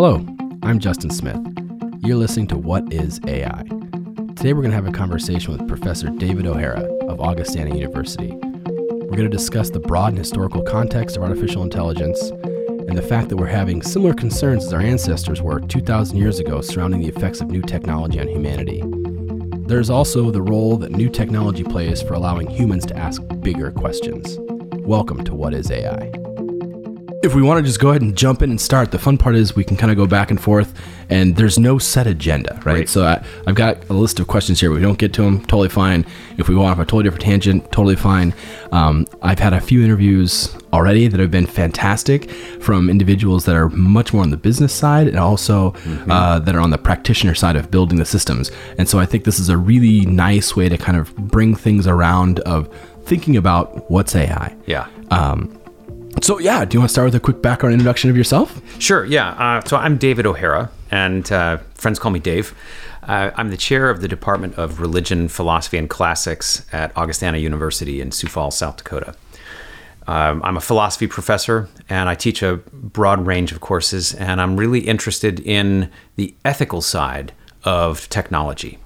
Hello, I'm Justin Smith. You're listening to What is AI? Today we're going to have a conversation with Professor David O'Hara of Augustana University. We're going to discuss the broad and historical context of artificial intelligence and the fact that we're having similar concerns as our ancestors were 2,000 years ago surrounding the effects of new technology on humanity. There's also the role that new technology plays for allowing humans to ask bigger questions. Welcome to What is AI? If we want to just go ahead and jump in and start, the fun part is we can kind of go back and forth, and there's no set agenda, right? right. So I, have got a list of questions here. We don't get to them, totally fine. If we go off a totally different tangent, totally fine. Um, I've had a few interviews already that have been fantastic from individuals that are much more on the business side and also mm-hmm. uh, that are on the practitioner side of building the systems. And so I think this is a really nice way to kind of bring things around of thinking about what's AI. Yeah. Um, so, yeah, do you want to start with a quick background introduction of yourself? Sure, yeah. Uh, so, I'm David O'Hara, and uh, friends call me Dave. Uh, I'm the chair of the Department of Religion, Philosophy, and Classics at Augustana University in Sioux Falls, South Dakota. Um, I'm a philosophy professor, and I teach a broad range of courses, and I'm really interested in the ethical side of technology.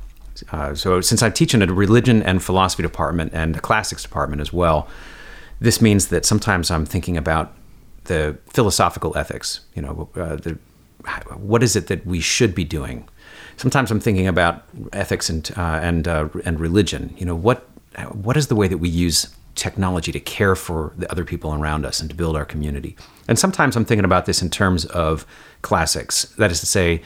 Uh, so, since I teach in a religion and philosophy department and a classics department as well, this means that sometimes I'm thinking about the philosophical ethics. You know, uh, the, what is it that we should be doing? Sometimes I'm thinking about ethics and uh, and uh, and religion. You know, what what is the way that we use technology to care for the other people around us and to build our community? And sometimes I'm thinking about this in terms of classics. That is to say,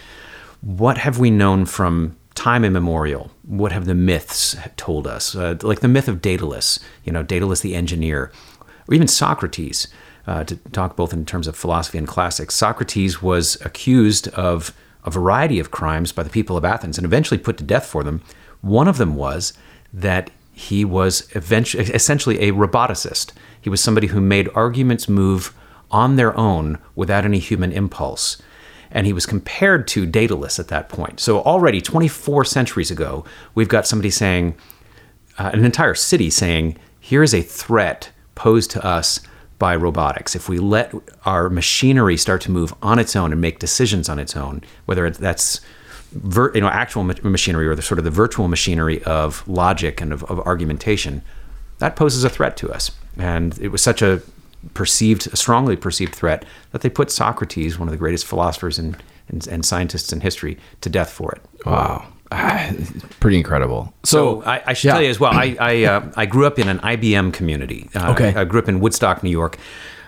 what have we known from time immemorial, what have the myths told us? Uh, like the myth of Daedalus, you know, Daedalus the engineer, or even Socrates, uh, to talk both in terms of philosophy and classics. Socrates was accused of a variety of crimes by the people of Athens and eventually put to death for them. One of them was that he was eventually, essentially a roboticist. He was somebody who made arguments move on their own without any human impulse and he was compared to Daedalus at that point. So already 24 centuries ago, we've got somebody saying, uh, an entire city saying, here is a threat posed to us by robotics. If we let our machinery start to move on its own and make decisions on its own, whether that's you know actual ma- machinery or the sort of the virtual machinery of logic and of, of argumentation, that poses a threat to us. And it was such a perceived, a strongly perceived threat that they put Socrates, one of the greatest philosophers and, and, and scientists in history, to death for it. Wow. Ah, pretty incredible. So, so I, I, should yeah. tell you as well. I I, uh, I, grew up in an IBM community. Uh, okay. I, grew up in Woodstock, New York,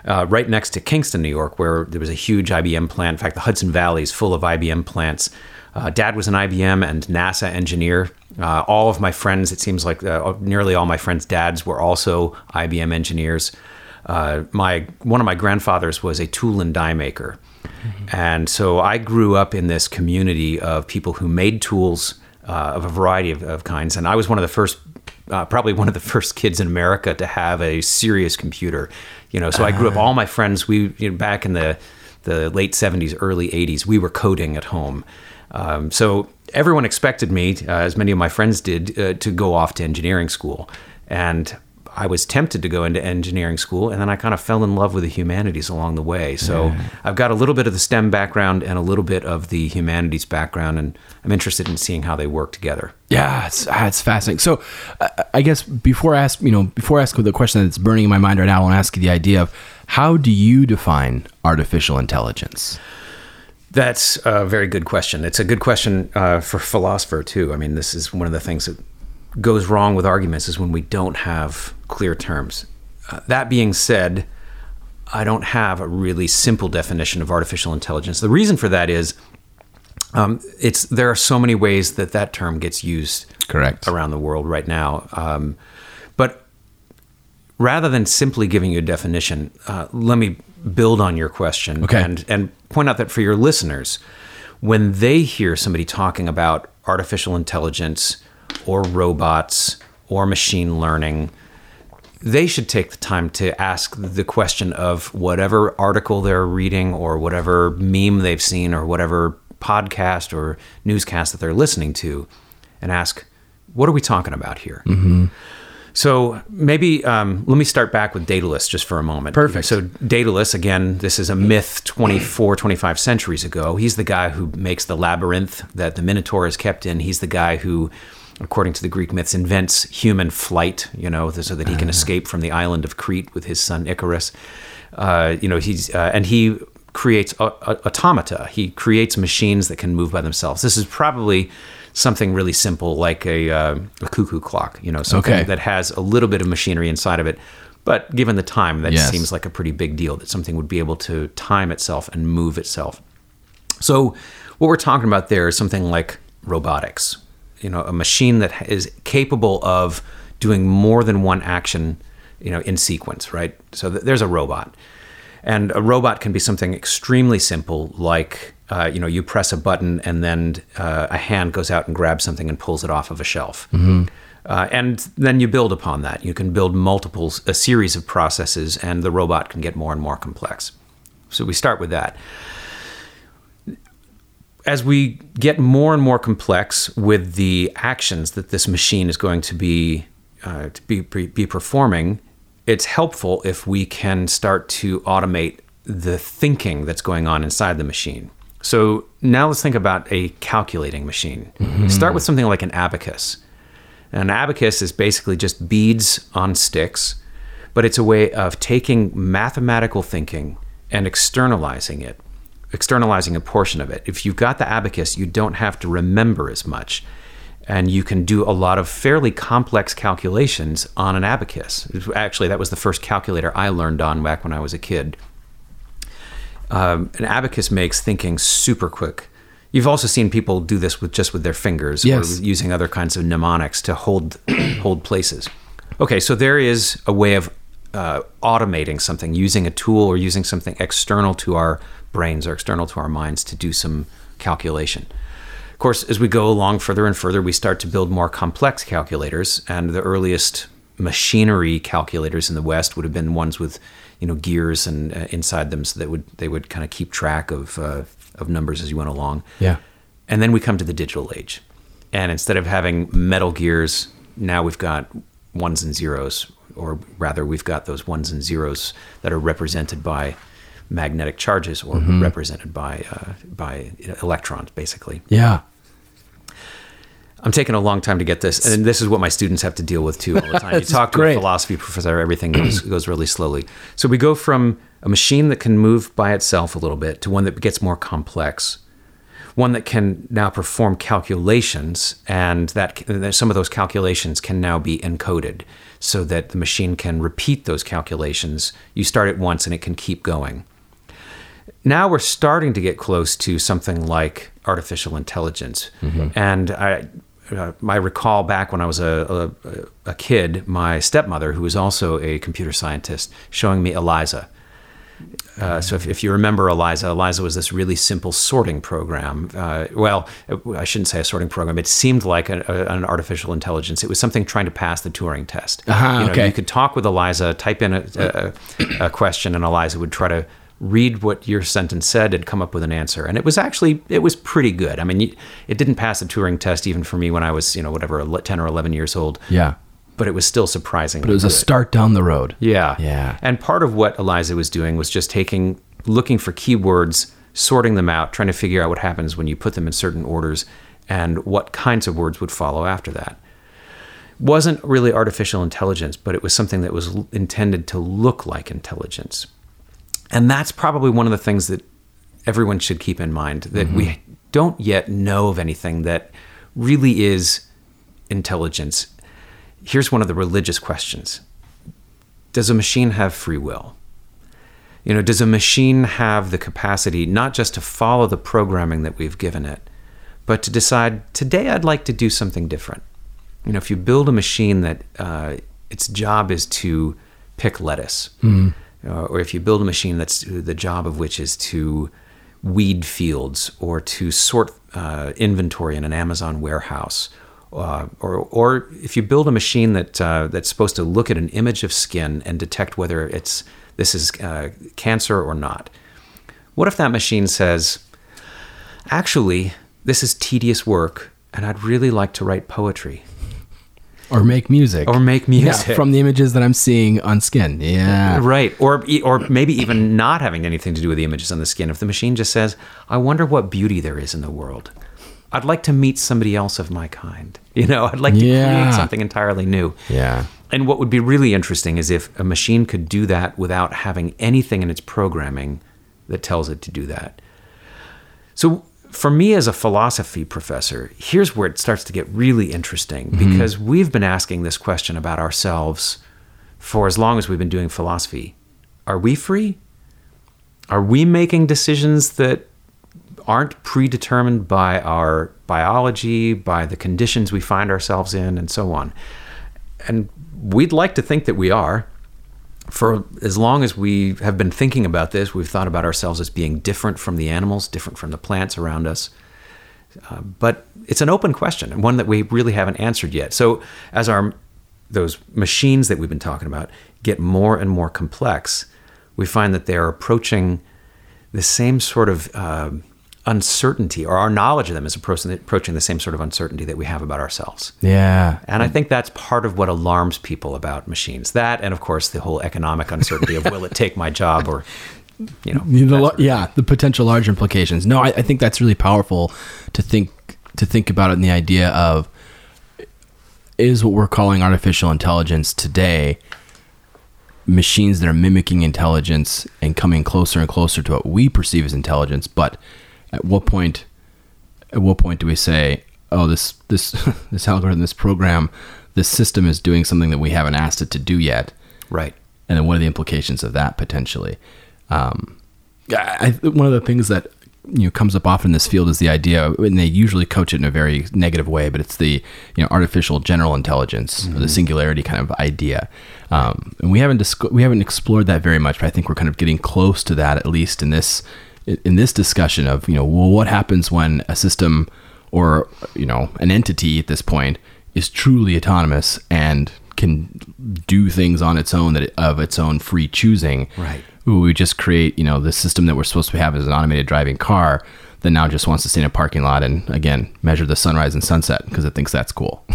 uh, right next to Kingston, New York, where there was a huge IBM plant. In fact, the Hudson Valley is full of IBM plants. Uh, Dad was an IBM and NASA engineer. Uh, all of my friends, it seems like uh, nearly all my friends' dads were also IBM engineers. Uh, my one of my grandfathers was a tool and die maker, mm-hmm. and so I grew up in this community of people who made tools uh, of a variety of, of, kinds, and I was one of the first. Uh, probably one of the first kids in America to have a serious computer, you know. So I grew up. Uh-huh. All my friends, we you know, back in the the late '70s, early '80s, we were coding at home. Um, so everyone expected me, uh, as many of my friends did, uh, to go off to engineering school. And I was tempted to go into engineering school, and then I kind of fell in love with the humanities along the way. So yeah. I've got a little bit of the STEM background and a little bit of the humanities background, and I'm interested in seeing how they work together. Yeah, it's, ah, it's fascinating. So I guess before I ask, you know, before I ask the question that's burning in my mind right now, I want to ask you the idea of how do you define artificial intelligence? That's a very good question. It's a good question uh, for philosopher too. I mean, this is one of the things that goes wrong with arguments is when we don't have clear terms. Uh, that being said, I don't have a really simple definition of artificial intelligence. The reason for that is um, it's there are so many ways that that term gets used correct around the world right now. Um, but rather than simply giving you a definition, uh, let me build on your question okay. and and point out that for your listeners, when they hear somebody talking about artificial intelligence or robots or machine learning, they should take the time to ask the question of whatever article they're reading or whatever meme they've seen or whatever podcast or newscast that they're listening to and ask, what are we talking about here? Mm-hmm. So maybe um, let me start back with Daedalus just for a moment. Perfect. So Daedalus, again, this is a myth 24, 25 centuries ago. He's the guy who makes the labyrinth that the Minotaur is kept in. He's the guy who, according to the Greek myths, invents human flight, you know, so that he can escape from the island of Crete with his son Icarus. Uh, you know, he's, uh, and he creates a, a, automata. He creates machines that can move by themselves. This is probably something really simple like a, uh, a cuckoo clock, you know, something Okay. that has a little bit of machinery inside of it. But given the time, that Yes. seems like a pretty big deal that something would be able to time itself and move itself. So, what we're talking about there is something like robotics. You know, a machine that is capable of doing more than one action, you know, in sequence, right? So th- there's a robot, and a robot can be something extremely simple, like uh, you know, you press a button and then uh, a hand goes out and grabs something and pulls it off of a shelf. Uh, and then you build upon that. You can build multiple, a series of processes, and the robot can get more and more complex. So we start with that as we get more and more complex with the actions that this machine is going to be uh, to be, be be performing, it's helpful if we can start to automate the thinking that's going on inside the machine. So now let's think about a calculating machine. Start with something like an abacus. An abacus is basically just beads on sticks, but it's a way of taking mathematical thinking and externalizing it, externalizing a portion of it. If you've got the abacus, you don't have to remember as much. And you can do a lot of fairly complex calculations on an abacus. Actually, that was the first calculator I learned on back when I was a kid. Um, an abacus makes thinking super quick. You've also seen people do this with just with their fingers Yes. or using other kinds of mnemonics to hold hold places. Okay, so there is a way of uh, automating something, using a tool or using something external to our brains or external to our minds to do some calculation. Of course, as we go along further and further, we start to build more complex calculators, and the earliest machinery calculators in the West would have been ones with, you know, gears and uh, inside them, so that would they would kind of keep track of uh, of numbers as you went along. Yeah. And then we come to the digital age. And instead of having metal gears, now we've got ones and zeros, or rather, we've got those ones and zeros that are represented by magnetic charges or represented by uh, by electrons, basically. Yeah. I'm taking a long time to get this, and this is what my students have to deal with too all the time. You talk to a philosophy professor, everything goes, goes really slowly. So we go from a machine that can move by itself a little bit to one that gets more complex, one that can now perform calculations, and that some of those calculations can now be encoded, so that the machine can repeat those calculations. You start it once, and it can keep going now we're starting to get close to something like artificial intelligence. And I, uh, I recall back when I was a, a, a kid, my stepmother, who was also a computer scientist, showing me ELIZA. Uh, so if, if you remember ELIZA, ELIZA was this really simple sorting program. Uh, well, I shouldn't say a sorting program. It seemed like a, a, an artificial intelligence. It was something trying to pass the Turing test. Ah, you, know, okay. you could talk with Eliza, type in a, a, a question, and Eliza would try to read what your sentence said and come up with an answer. And it was actually it was pretty good. I mean, it didn't pass the Turing test even for me when I was you know whatever ten or eleven years old. Yeah. But it was still surprising. But it was a start down the road. Yeah. Yeah. And part of what Eliza was doing was just taking, looking for keywords, sorting them out, trying to figure out what happens when you put them in certain orders and what kinds of words would follow after that. Wasn't really artificial intelligence, but it was something that was intended to look like intelligence. And that's probably one of the things that everyone should keep in mind that we don't yet know of anything that really is intelligence. Here's one of the religious questions Does a machine have free will? You know, does a machine have the capacity not just to follow the programming that we've given it, but to decide today I'd like to do something different? You know, if you build a machine that uh, its job is to pick lettuce, uh, or if you build a machine that's the job of which is to weed fields or to sort uh, inventory in an Amazon warehouse, uh, or or if you build a machine that uh, that's supposed to look at an image of skin and detect whether it's this is uh, cancer or not. What if that machine says, actually, this is tedious work, and I'd really like to write poetry? Or make music Or make Yeah, music. from the images that I'm seeing on skin. Yeah. Right. Or or maybe even not having anything to do with the images on the skin. If the machine just says, "I wonder what beauty there is in the world. I'd like to meet somebody else of my kind. You know, I'd like to Yeah. create something entirely new." Yeah. And what would be really interesting is if a machine could do that without having anything in its programming that tells it to do that. So, for me as a philosophy professor, here's where it starts to get really interesting mm-hmm. because we've been asking this question about ourselves for as long as we've been doing philosophy. Are we free? Are we making decisions that aren't predetermined by our biology, by the conditions we find ourselves in, and so on? And we'd like to think that we are. For as long as we have been thinking about this, we've thought about ourselves as being different from the animals, different from the plants around us. Uh, but it's an open question and one that we really haven't answered yet. So as our those machines that we've been talking about get more and more complex, we find that they are approaching the same sort of uh, uncertainty, or our knowledge of them is approaching, the same sort of uncertainty that we have about ourselves. Yeah. And I think that's part of what alarms people about machines. That, and of course, the whole economic uncertainty of will it take my job or, you know, The that lo- sort of- yeah, the potential large implications. No, I, I think that's really powerful to think to think about it in the idea of is what we're calling artificial intelligence today machines that are mimicking intelligence and coming closer and closer to what we perceive as intelligence. But at what point at what point do we say, oh, this this this algorithm, this program, this system is doing something that we haven't asked it to do yet? right. and then what are the implications of that potentially? Um, I, one of the things that you know comes up often in this field is the idea, and they usually coach it in a very negative way, but it's the you know artificial general intelligence, or the singularity kind of idea. Um, and we haven't disc- we haven't explored that very much, but I think we're kind of getting close to that at least in this in this discussion of you know well what happens when a system or you know an entity at this point is truly autonomous and can do things on its own that it, of its own free choosing Right. we just create you know the system that we're supposed to have as an automated driving car that now just wants to stay in a parking lot and again measure the sunrise and sunset because it thinks that's cool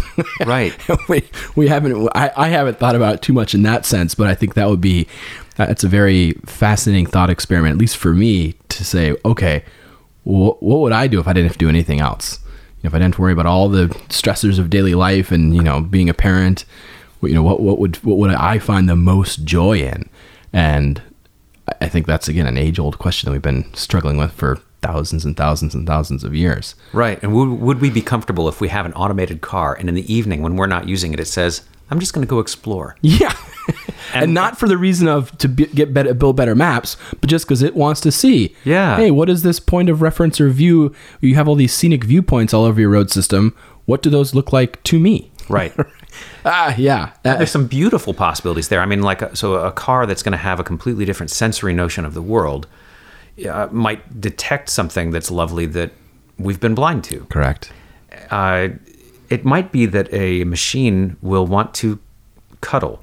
Right. we, we haven't I, I haven't thought about it too much in that sense but i think that would be Uh, that's a very fascinating thought experiment at least for me to say okay wh- what would i do if i didn't have to do anything else if i didn't have to worry about all the stressors of daily life and you know being a parent you know what, what would what would i find the most joy in and i think that's again an age old question that we've been struggling with for thousands and thousands and thousands of years Right. And would, would we be comfortable if we have an automated car and in the evening when we're not using it, it says, I'm just going to go explore? Yeah. and, not for the reason of to be, get better, build better maps, but just because it wants to see. Yeah. Hey, what is this point of reference or view? You have all these scenic viewpoints all over your road system. What do those look like to me? Right. Ah, yeah. That- There's some beautiful possibilities there. I mean, like, a, so a car that's going to have a completely different sensory notion of the world uh, might detect something that's lovely that we've been blind to. correct. uh, it might be that a machine will want to cuddle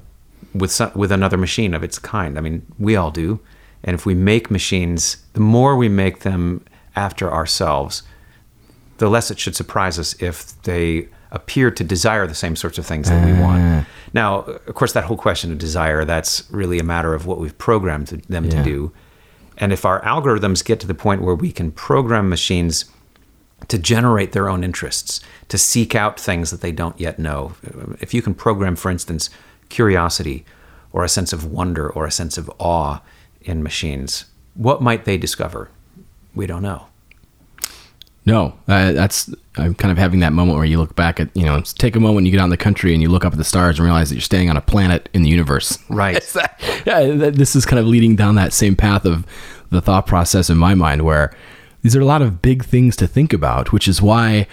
with some, with another machine of its kind. I mean, we all do. And if we make machines, the more we make them after ourselves, the less it should surprise us if they appear to desire the same sorts of things that we ah. want. Now, of course, that whole question of desire, that's really a matter of what we've programmed them Yeah. to do. And if our algorithms get to the point where we can program machines to generate their own interests, to seek out things that they don't yet know. If you can program, for instance, curiosity or a sense of wonder or a sense of awe in machines, what might they discover? We don't know. No, uh, that's I'm kind of having that moment where you look back at you know take a moment you get out in the country and you look up at the stars and realize that you're staying on a planet in the universe. Right. That- yeah, this is kind of leading down that same path of the thought process in my mind where these are a lot of big things to think about, which is why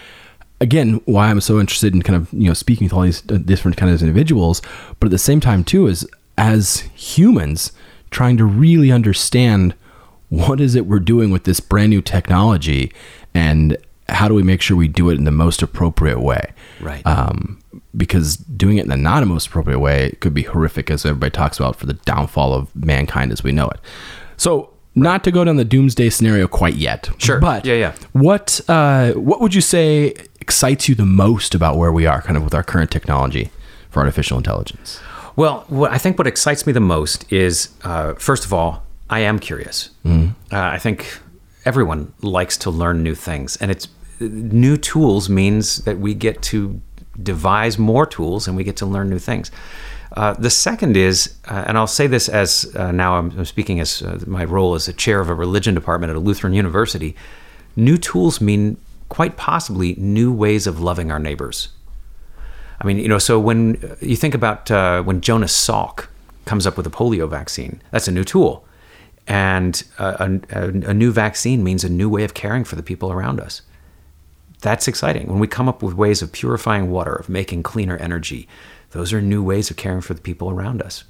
again why I'm so interested in kind of you know speaking with all these different kinds of individuals, but at the same time too is as humans trying to really understand what is it we're doing with this brand new technology and how do we make sure we do it in the most appropriate way. Right. um, because doing it in the not most appropriate way could be horrific as everybody talks about for the downfall of mankind as we know it. So not to go down the doomsday scenario quite yet Sure. but Yeah, yeah. what uh, what would you say excites you the most about where we are kind of with our current technology for artificial intelligence? Well, what I think what excites me the most is, uh, first of all, I am curious. Uh, I think everyone likes to learn new things, and it's new tools means that we get to devise more tools and we get to learn new things. Uh, the second is, uh, and I'll say this as uh, now I'm, I'm speaking as uh, my role as a chair of a religion department at a Lutheran university. New tools mean quite possibly new ways of loving our neighbors. I mean, you know, so when you think about uh, when Jonas Salk comes up with a polio vaccine, that's a new tool. And uh, a, a, a new vaccine means a new way of caring for the people around us. That's exciting. When we come up with ways of purifying water, of making cleaner energy, those are new ways of caring for the people around us.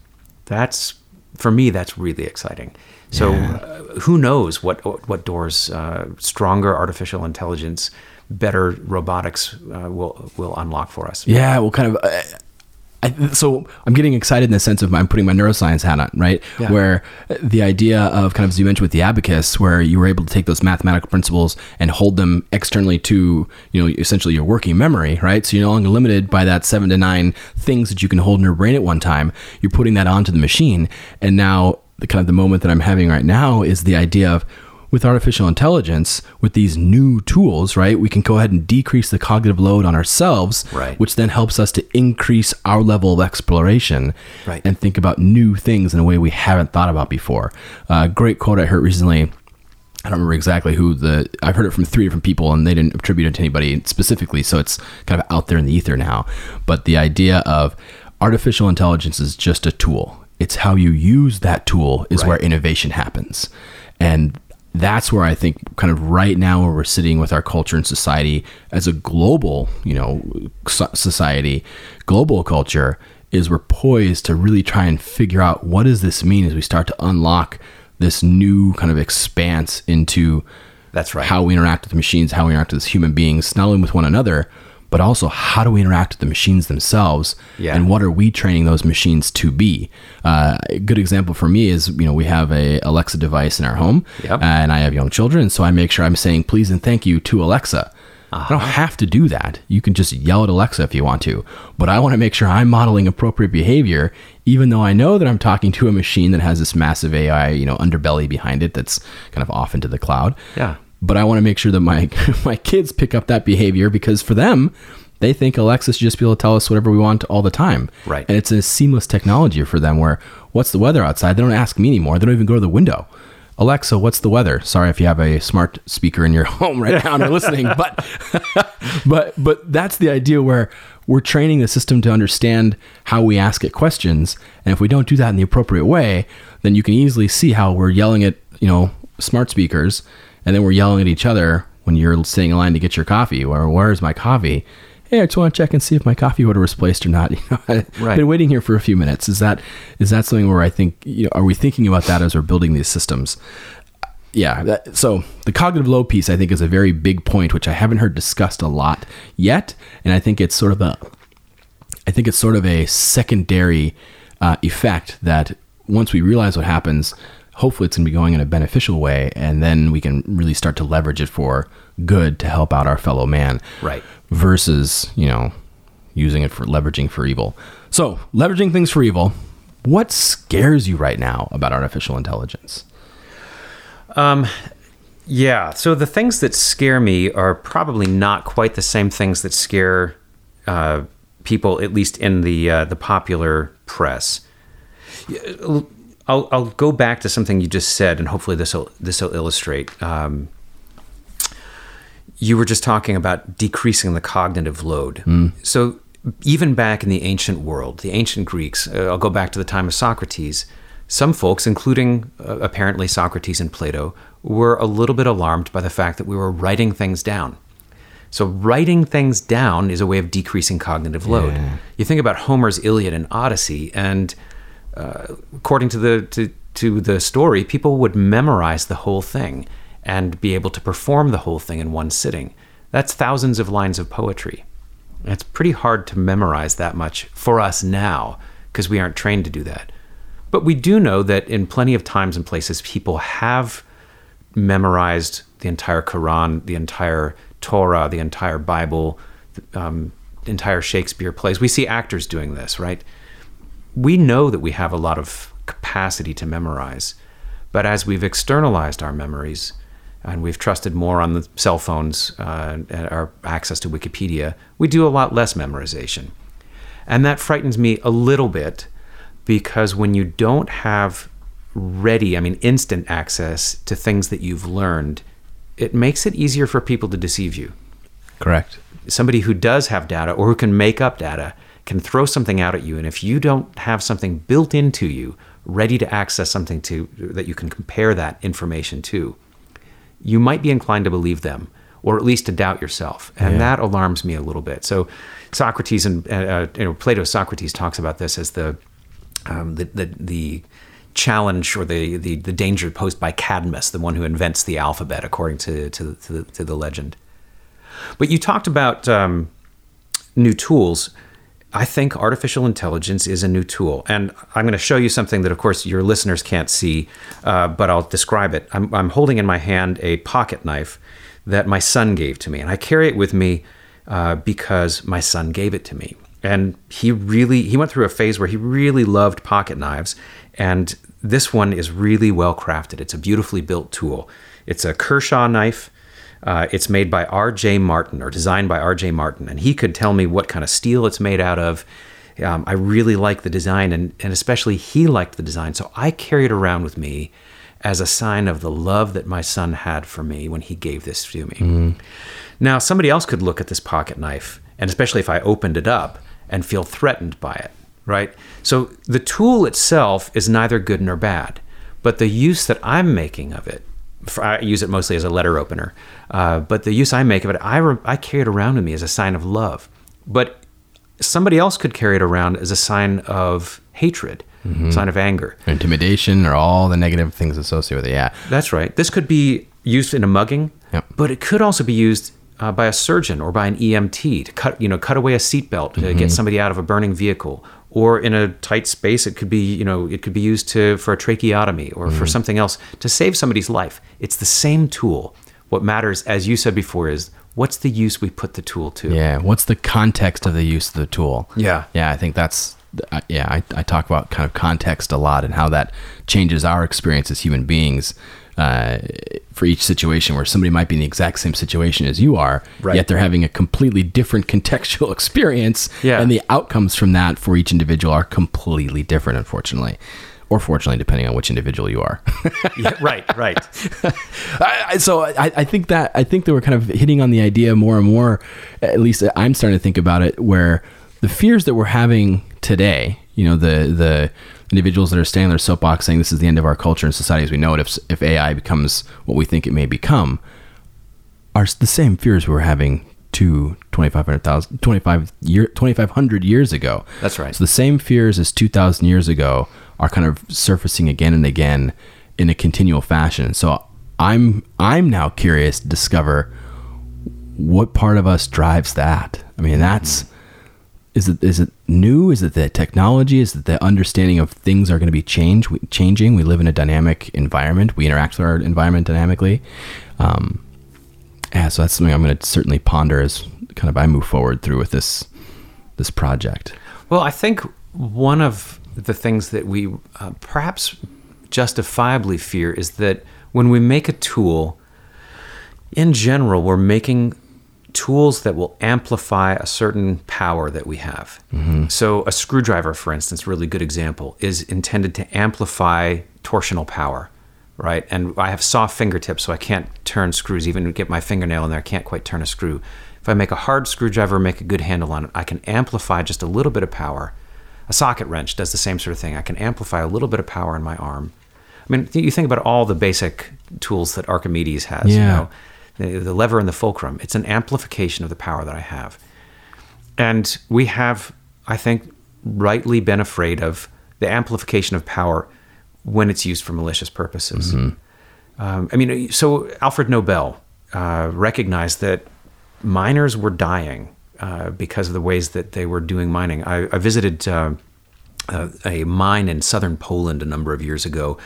That's, for me, that's really exciting. So, uh, who knows what what doors uh, stronger artificial intelligence, better robotics uh, will will unlock for us. Yeah, well, kind of. I, so I'm getting excited in the sense of I'm putting my neuroscience hat on, right? Yeah. Where the idea of kind of as you mentioned with the abacus, where you were able to take those mathematical principles and hold them externally to you know essentially your working memory, right? So you're no longer limited by that seven to nine things that you can hold in your brain at one time. You're putting that onto the machine, and now the kind of the moment that I'm having right now is the idea of with artificial intelligence, with these new tools, right, we can go ahead and decrease the cognitive load on ourselves, Right. which then helps us to increase our level of exploration Right. and think about new things in a way we haven't thought about before. Uh, great quote I heard recently. I don't remember exactly who the. I've heard it from three different people, and they didn't attribute it to anybody specifically, so it's kind of out there in the ether now. But the idea of artificial intelligence is just a tool. It's how you use that tool is where innovation happens, and that's where I think kind of right now where we're sitting with our culture and society as a global, you know, society, global culture is we're poised to really try and figure out what does this mean as we start to unlock this new kind of expanse into That's right. how we interact with machines, how we interact with human beings, not only with one another, but also how do we interact with the machines themselves, Yeah. and what are we training those machines to be? Uh, a good example for me is you know we have a Alexa device in our home, Yep. and I have young children, so I make sure I'm saying please and thank you to Alexa. I don't have to do that. You can just yell at Alexa if you want to, but I want to make sure I'm modeling appropriate behavior, even though I know that I'm talking to a machine that has this massive AI, you know, underbelly behind it that's kind of off into the cloud Yeah. But I want to make sure that my my kids pick up that behavior because for them, they think Alexa should just be able to tell us whatever we want all the time. Right. And it's a seamless technology for them where what's the weather outside? They don't ask me anymore. They don't even go to the window. Alexa, what's the weather? Sorry if you have a smart speaker in your home right now and are listening, but but but that's the idea where we're training the system to understand how we ask it questions. And if we don't do that in the appropriate way, then you can easily see how we're yelling at, you know, smart speakers and then we're yelling at each other when you're sitting in line to get your coffee or where's my coffee? Hey, I just want to check and see if my coffee order was placed or not. You know, I've Right. been waiting here for a few minutes. Is that is that something where I think you know are we thinking about that as we're building these systems? yeah that, so the cognitive load piece i think is a very big point which i haven't heard discussed a lot yet and i think it's sort of a i think it's sort of a secondary uh, effect that once we realize what happens hopefully it's going to be going in a beneficial way and then we can really start to leverage it for good to help out our fellow man Right. versus you know using it for leveraging for evil so leveraging things for evil what scares you right now about artificial intelligence um Yeah. So the things that scare me are probably not quite the same things that scare uh, people, at least in the uh, the popular press. I'll, I'll go back to something you just said, and hopefully this will this will illustrate. Um, you were just talking about decreasing the cognitive load. So even back in the ancient world, the ancient Greeks, uh, I'll go back to the time of Socrates. Some folks, including uh, apparently Socrates and Plato, were a little bit alarmed by the fact that we were writing things down. So writing things down is a way of decreasing cognitive load. You think about Homer's Iliad and Odyssey, and uh, according to the to, to the story, people would memorize the whole thing and be able to perform the whole thing in one sitting. That's thousands of lines of poetry. It's pretty hard to memorize that much for us now because we aren't trained to do that. But we do know that in plenty of times and places, people have memorized the entire Quran, the entire Torah, the entire Bible, um, entire Shakespeare plays. We see actors doing this, right? We know that we have a lot of capacity to memorize, but as we've externalized our memories and we've trusted more on the cell phones uh, and our access to Wikipedia, we do a lot less memorization. And that frightens me a little bit because when you don't have ready, I mean, instant access to things that you've learned, it makes it easier for people to deceive you. Correct. Somebody who does have data or who can make up data can throw something out at you. And if you don't have something built into you, ready to access something to that you can compare that information to, you might be inclined to believe them or at least to doubt yourself. And Yeah. that alarms me a little bit. So Socrates and uh, uh, you know Plato Socrates talks about this as the um, the, the the challenge or the, the the danger posed by Cadmus, the one who invents the alphabet, according to to, to, the, to the legend. But you talked about um, new tools. I think artificial intelligence is a new tool, and I'm going to show you something that, of course, your listeners can't see, uh, but I'll describe it. I'm, I'm holding in my hand a pocket knife that my son gave to me, and I carry it with me uh, because my son gave it to me. And he really he went through a phase where he really loved pocket knives, and this one is really well crafted. It's a beautifully built tool. It's a Kershaw knife. Uh, it's made by R.J. Martin or designed by R.J. Martin, and he could tell me what kind of steel it's made out of. Um, I really like the design, and, and especially he liked the design. So I carry it around with me as a sign of the love that my son had for me when he gave this to me. Now, somebody else could look at this pocket knife, and especially if I opened it up, and feel threatened by it, right? So the tool itself is neither good nor bad, but the use that I'm making of it, for, I use it mostly as a letter opener, uh, but the use I make of it, I, re- I carry it around with me as a sign of love. But somebody else could carry it around as a sign of hatred, sign of anger. Intimidation or all the negative things associated with it. Yeah. That's right. This could be used in a mugging, Yep. but it could also be used uh, by a surgeon or by an EMT to cut, you know, cut away a seatbelt to get somebody out of a burning vehicle. Or in a tight space, it could be, you know, it could be used to for a tracheotomy or for mm. something else to save somebody's life. It's the same tool. What matters, as you said before, is what's the use we put the tool to. Yeah. What's the context of the use of the tool? Yeah. Yeah. I think that's, I- yeah, I, I talk about kind of context a lot and how that changes our experience as human beings. Uh, for each situation where somebody might be in the exact same situation as you are, Right. yet they're having a completely different contextual experience, Yeah. and the outcomes from that for each individual are completely different, unfortunately, or fortunately, depending on which individual you are. Yeah, right, right. I, I- so I, I think that I think that we're kind of hitting on the idea more and more. At least I'm starting to think about it, where the fears that we're having today, you know, the the individuals that are standing on their soapbox saying this is the end of our culture and society as we know it if if AI becomes what we think it may become, are the same fears we were having two 2,500,000 25 year 2,500 years ago. That's right. So the same fears as 2,000 years ago are kind of surfacing again and again in a continual fashion. So I'm I'm now curious to discover what part of us drives that. I mean, that's mm-hmm. Is it is it new? Is it the technology? Is it the understanding of things are going to be change changing? We live in a dynamic environment. We interact with our environment dynamically. Um, yeah, so that's something I'm going to certainly ponder as kind of I move forward through with this this project. Well, I think one of the things that we uh, perhaps justifiably fear is that when we make a tool, in general, we're making tools that will amplify a certain power that we have. Mm-hmm. So, a screwdriver, for instance, really good example, is intended to amplify torsional power, right? And I have soft fingertips, so I can't turn screws, even get my fingernail in there, I can't quite turn a screw. If I make a hard screwdriver, make a good handle on it, I can amplify just a little bit of power. A socket wrench does the same sort of thing. I can amplify a little bit of power in my arm. I mean, you think about all the basic tools that Archimedes has, you Yeah. know, the, the lever and the fulcrum. It's an amplification of the power that I have. And we have, I think, rightly been afraid of the amplification of power when it's used for malicious purposes. Um, I mean, so Alfred Nobel uh, recognized that miners were dying uh, because of the ways that they were doing mining. I, I visited uh, uh, a mine in southern Poland a number of years ago.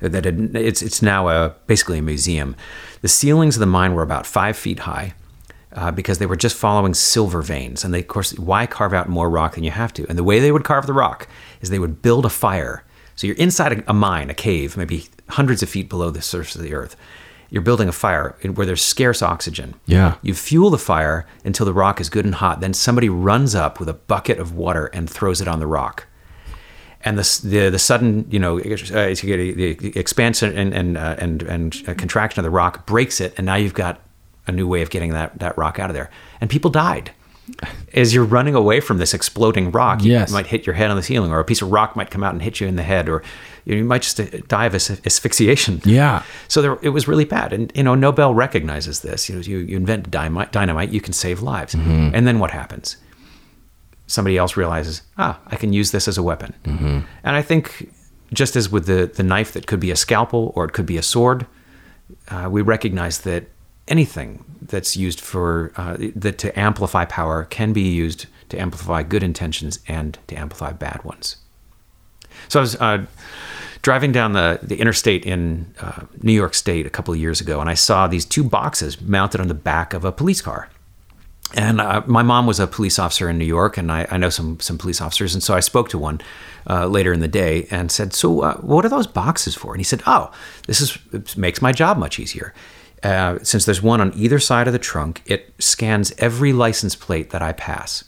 That had, it's it's now a basically a museum. The ceilings of the mine were about five feet high, uh, because they were just following silver veins. And they, of course, why carve out more rock than you have to? And the way they would carve the rock is they would build a fire. So you're inside a, a mine, a cave, maybe hundreds of feet below the surface of the earth. You're building a fire where there's scarce oxygen. Yeah. You fuel the fire until the rock is good and hot. Then somebody runs up with a bucket of water and throws it on the rock. And the, the, the sudden, you know, uh, the expansion and, and, uh, and, and uh, contraction of the rock breaks it. And now you've got a new way of getting that, that rock out of there. And people died. As you're running away from this exploding rock, Yes. you might hit your head on the ceiling, or a piece of rock might come out and hit you in the head, or you might just uh, die of as- asphyxiation. Yeah. So there, it was really bad, and you know Nobel recognizes this. You know, you, you invent dynamite, dynamite, you can save lives, and then what happens? Somebody else realizes, ah, I can use this as a weapon, and I think just as with the the knife that could be a scalpel or it could be a sword, uh, we recognize that anything that's used for uh, that to amplify power can be used to amplify good intentions and to amplify bad ones. So I was uh, driving down the, the interstate in uh, New York State a couple of years ago, and I saw these two boxes mounted on the back of a police car. And uh, my mom was a police officer in New York, and I, I know some some police officers, and so I spoke to one uh, later in the day and said, "So, uh, what are those boxes for?" And he said, "Oh, this is makes my job much easier. Uh, since there's one on either side of the trunk, it scans every license plate that I pass."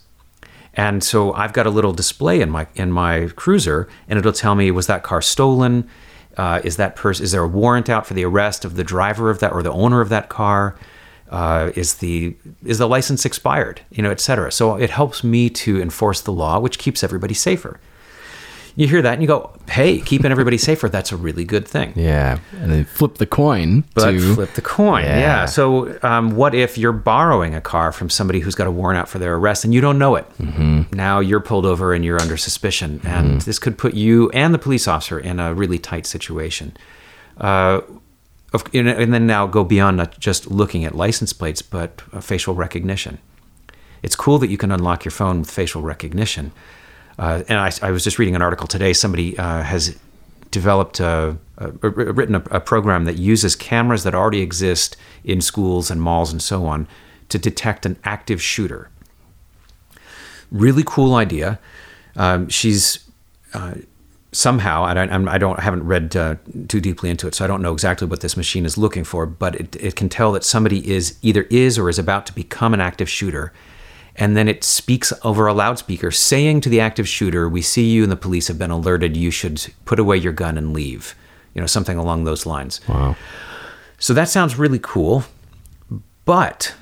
And so I've got a little display in my in my cruiser, and it'll tell me was that car stolen? Uh, is that person? Is there a warrant out for the arrest of the driver of that or the owner of that car? Uh, is the is the license expired? You know, et cetera. So it helps me to enforce the law, which keeps everybody safer. You hear that and you go, "Hey, keeping everybody safer. That's a really good thing." Yeah. And then flip the coin But to flip the coin. Yeah. Yeah. So, um, what if you're borrowing a car from somebody who's got a warrant out for their arrest and you don't know it? Mm-hmm. Now you're pulled over and you're under suspicion, and this could put you and the police officer in a really tight situation. Uh, of, and then now go beyond not just looking at license plates, but uh, facial recognition. It's cool that you can unlock your phone with facial recognition. Uh, and I, I was just reading an article today. Somebody uh, has developed a, a, a written a, a program that uses cameras that already exist in schools and malls and so on to detect an active shooter. Really cool idea. Um, she's uh, somehow I don't I'm- I don't I haven't read uh, too deeply into it, so I don't know exactly what this machine is looking for. But it, it can tell that somebody is either is or is about to become an active shooter, and then it speaks over a loudspeaker, saying to the active shooter, "We see you, and the police have been alerted. You should put away your gun and leave." You know, something along those lines. Wow. So that sounds really cool. But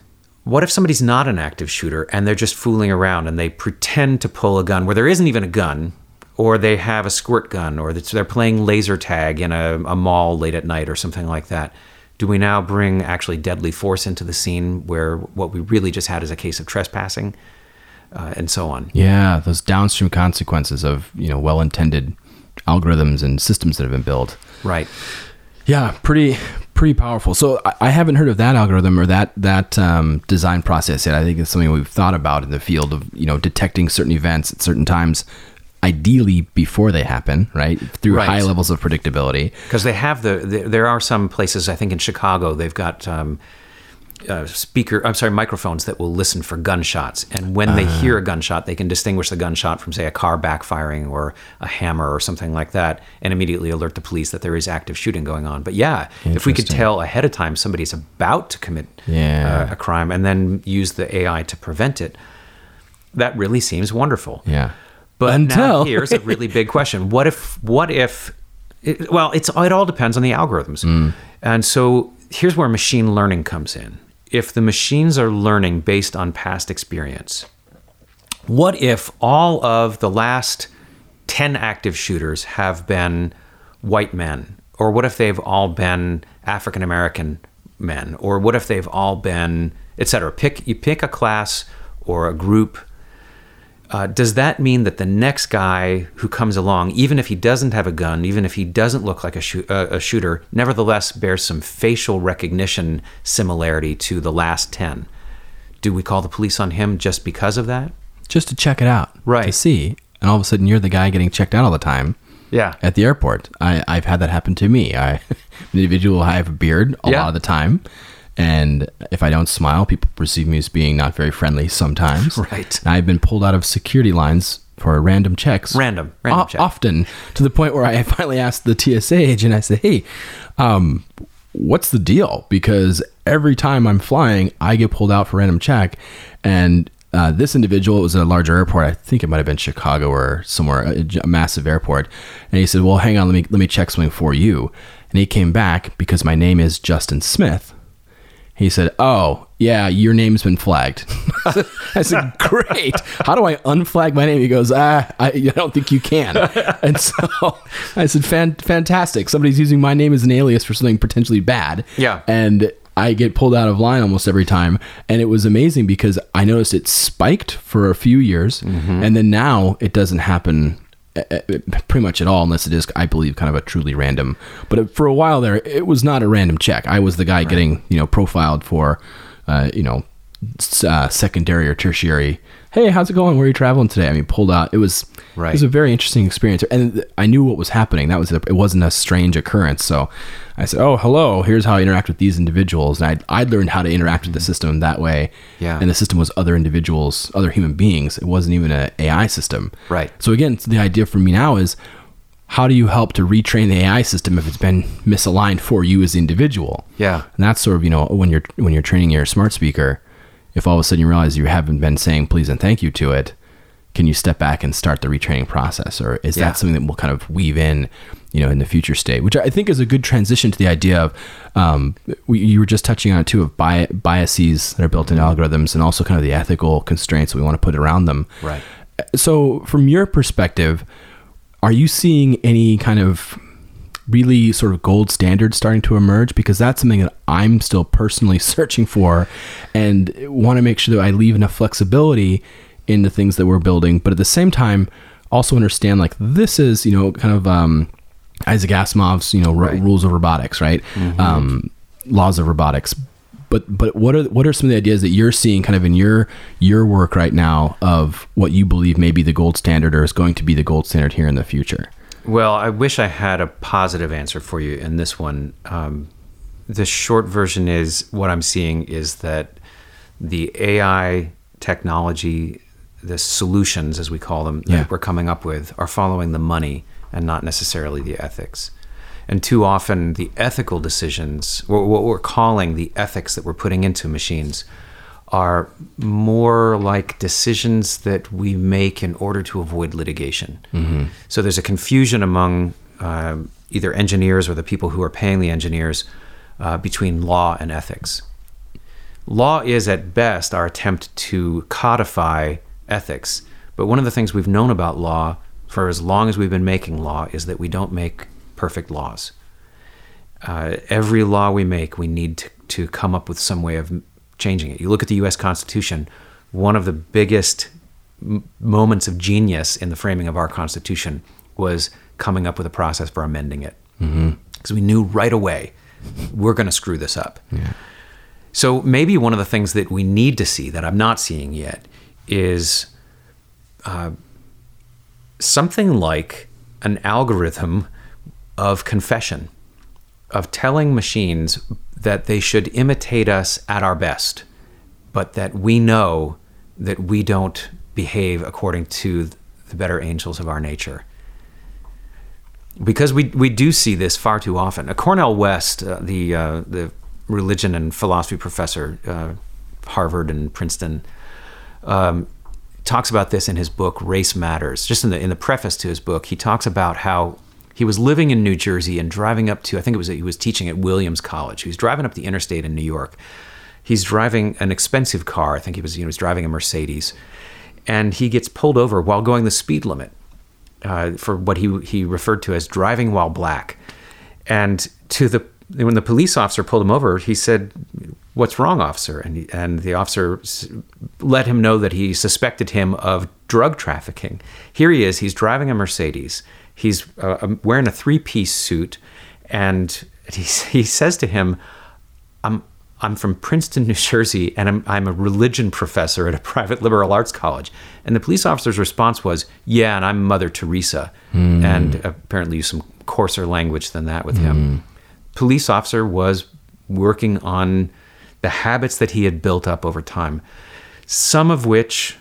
what if somebody's not an active shooter and they're just fooling around and they pretend to pull a gun where there isn't even a gun, or they have a squirt gun, or they're playing laser tag in a, a mall late at night or something like that? Do we now bring actually deadly force into the scene where what we really just had is a case of trespassing uh, and so on? Yeah, those downstream consequences of, you know, well-intended algorithms and systems that have been built. Right. Yeah, pretty pretty powerful. So I, I haven't heard of that algorithm or that that um, design process yet. I think it's something we've thought about in the field of you know detecting certain events at certain times, ideally before they happen, right? Through Right. high levels of predictability. because they have the, the there are some places I think in Chicago they've got um, uh, speaker I'm sorry microphones that will listen for gunshots and when they hear a gunshot they can distinguish the gunshot from say a car backfiring or a hammer or something like that and immediately alert the police that there is active shooting going on but yeah if we could tell ahead of time somebody's about to commit Yeah. uh, a crime and then use the AI to prevent it that really seems wonderful Yeah. But now here's a really big question: What if? What if? It, well, it's it all depends on the algorithms, mm. and so here's where machine learning comes in. If the machines are learning based on past experience, what if all of the last ten active shooters have been white men, or what if they've all been African American men, or what if they've all been, et cetera? Pick you pick a class or a group uh, does that mean that the next guy who comes along, even if he doesn't have a gun, even if he doesn't look like a, uh, a shooter, nevertheless bears some facial recognition similarity to the last 10? Do we call the police on him just because of that? Just to check it out. Right. To see. And all of a sudden you're the guy getting checked out all the time. Yeah. at the airport. I, I've had that happen to me. I, an individual, I have a beard a Yeah. lot of the time, And if I don't smile, people perceive me as being not very friendly sometimes. Right. And I've been pulled out of security lines for random checks. Random, random o- check. Often to the point where I finally asked the TSA agent, I said, hey, um, what's the deal? Because every time I'm flying, I get pulled out for random check. And uh, this individual it was at a larger airport. I think it might have been Chicago or somewhere, a, a massive airport. And he said, well, hang on, let me, let me check something for you. And he came back because my name is Justin Smith. He said, "Oh, yeah, your name's been flagged." I said, "Great. How do I unflag my name?" He goes, "Ah, I, I don't think you can." And so I said, Fan- "Fantastic. Somebody's using my name as an alias for something potentially bad." Yeah. And I get pulled out of line almost every time, and it was amazing because I noticed it spiked for a few years, and then now it doesn't happen pretty much at all unless it is i believe kind of a truly random but for a while there it was not a random check. I was the guy getting you know profiled for uh, you know uh, secondary or tertiary hey how's it going? Where are you traveling today? I mean pulled out. It was Right. it was a very interesting experience. And i knew what was happening. That was a, it wasn't a strange occurrence. So i said oh hello here's how i interact with these individuals. And i'd, I'd learned how to interact with the mm-hmm. system that way. Yeah. and the system was other individuals other human beings. It wasn't even an ai system. Right. so again, the idea for me now is how do you help to retrain the AI system if it's been misaligned for you as the individual? Yeah. And that's sort of, you know, when you're when you're training your smart speaker, if all of a sudden you realize you haven't been saying please and thank you to it, can you step back and start the retraining process? Or is Yeah. that something that will kind of weave in, you know, in the future state? Which I think is a good transition to the idea of, um, we, you were just touching on it too, of bi- biases that are built in algorithms and also kind of the ethical constraints that we want to put around them. Right. So, from your perspective, are you seeing any kind of really sort of gold standard starting to emerge? Because that's something that I'm still personally searching for and want to make sure that I leave enough flexibility in the things that we're building, but at the same time, also understand like this is, you know, kind of um, Isaac Asimov's, you know, Right. rules of robotics, right? Um, laws of robotics. But but what are what are some of the ideas that you're seeing kind of in your your work right now of what you believe may be the gold standard or is going to be the gold standard here in the future? Well, I wish I had a positive answer for you in this one. Um, the short version is what I'm seeing is that the AI technology, the solutions, as we call them, Yeah. that we're coming up with, are following the money and not necessarily the ethics. And too often, the ethical decisions, what we're calling the ethics that we're putting into machines, are more like decisions that we make in order to avoid litigation. So there's a confusion among um either engineers or the people who are paying the engineers uh, between law and ethics. Law is at best our attempt to codify ethics, but one of the things we've known about law for as long as we've been making law is that we don't make perfect laws. Uh, every law we make, we need to, to come up with some way of changing it. You look at the U.S. Constitution, one of the biggest m- moments of genius in the framing of our Constitution was coming up with a process for amending it. Because we knew right away we're going to screw this up. So maybe one of the things that we need to see that I'm not seeing yet is uh, something like an algorithm of confession, of telling machines that they should imitate us at our best, but that we know that we don't behave according to the better angels of our nature. Because we, we do see this far too often. Uh, Cornel West, uh, the, uh, the religion and philosophy professor, uh, Harvard and Princeton, um, talks about this in his book Race Matters. Just in the in the preface to his book, he talks about how he was living in New Jersey and driving up to I think it was he was teaching at Williams College. He was driving up the interstate in New York. He's driving an expensive car. I think he was you know, he was driving a Mercedes, and he gets pulled over while going the speed limit uh, for what he he referred to as driving while black. And to the when the police officer pulled him over, he said, "What's wrong, officer?" And he, and the officer let him know that he suspected him of drug trafficking. Here he is. He's driving a Mercedes. He's uh, um, wearing a three-piece suit, and he he says to him, "I'm." I'm from Princeton, New Jersey, and I'm, I'm a religion professor at a private liberal arts college. And the police officer's response was, Yeah, and I'm Mother Teresa. And apparently used some coarser language than that with him. Police officer was working on the habits that he had built up over time, some of which,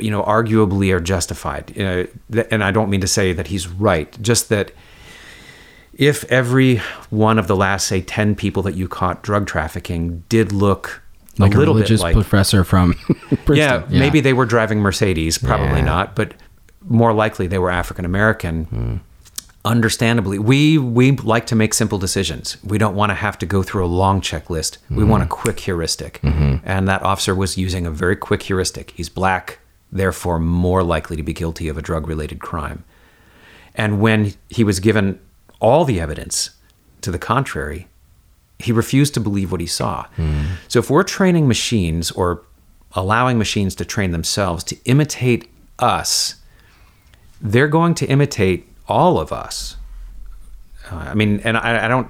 you know, arguably are justified. Uh, and I don't mean to say that he's right, just that if every one of the last, say, 10 people that you caught drug trafficking did look like a little religious bit like professor from Princeton. yeah, maybe they were driving Mercedes, probably Yeah. not, but more likely they were African American. Hmm. Understandably, we we like to make simple decisions. We don't want to have to go through a long checklist. We want a Hmm. quick heuristic, Mm-hmm. and that officer was using a very quick heuristic. He's black, therefore more likely to be guilty of a drug-related crime. And when he was given all the evidence to the contrary, he refused to believe what he saw. So if we're training machines or allowing machines to train themselves to imitate us, they're going to imitate all of us. Uh, I mean, and I, I don't.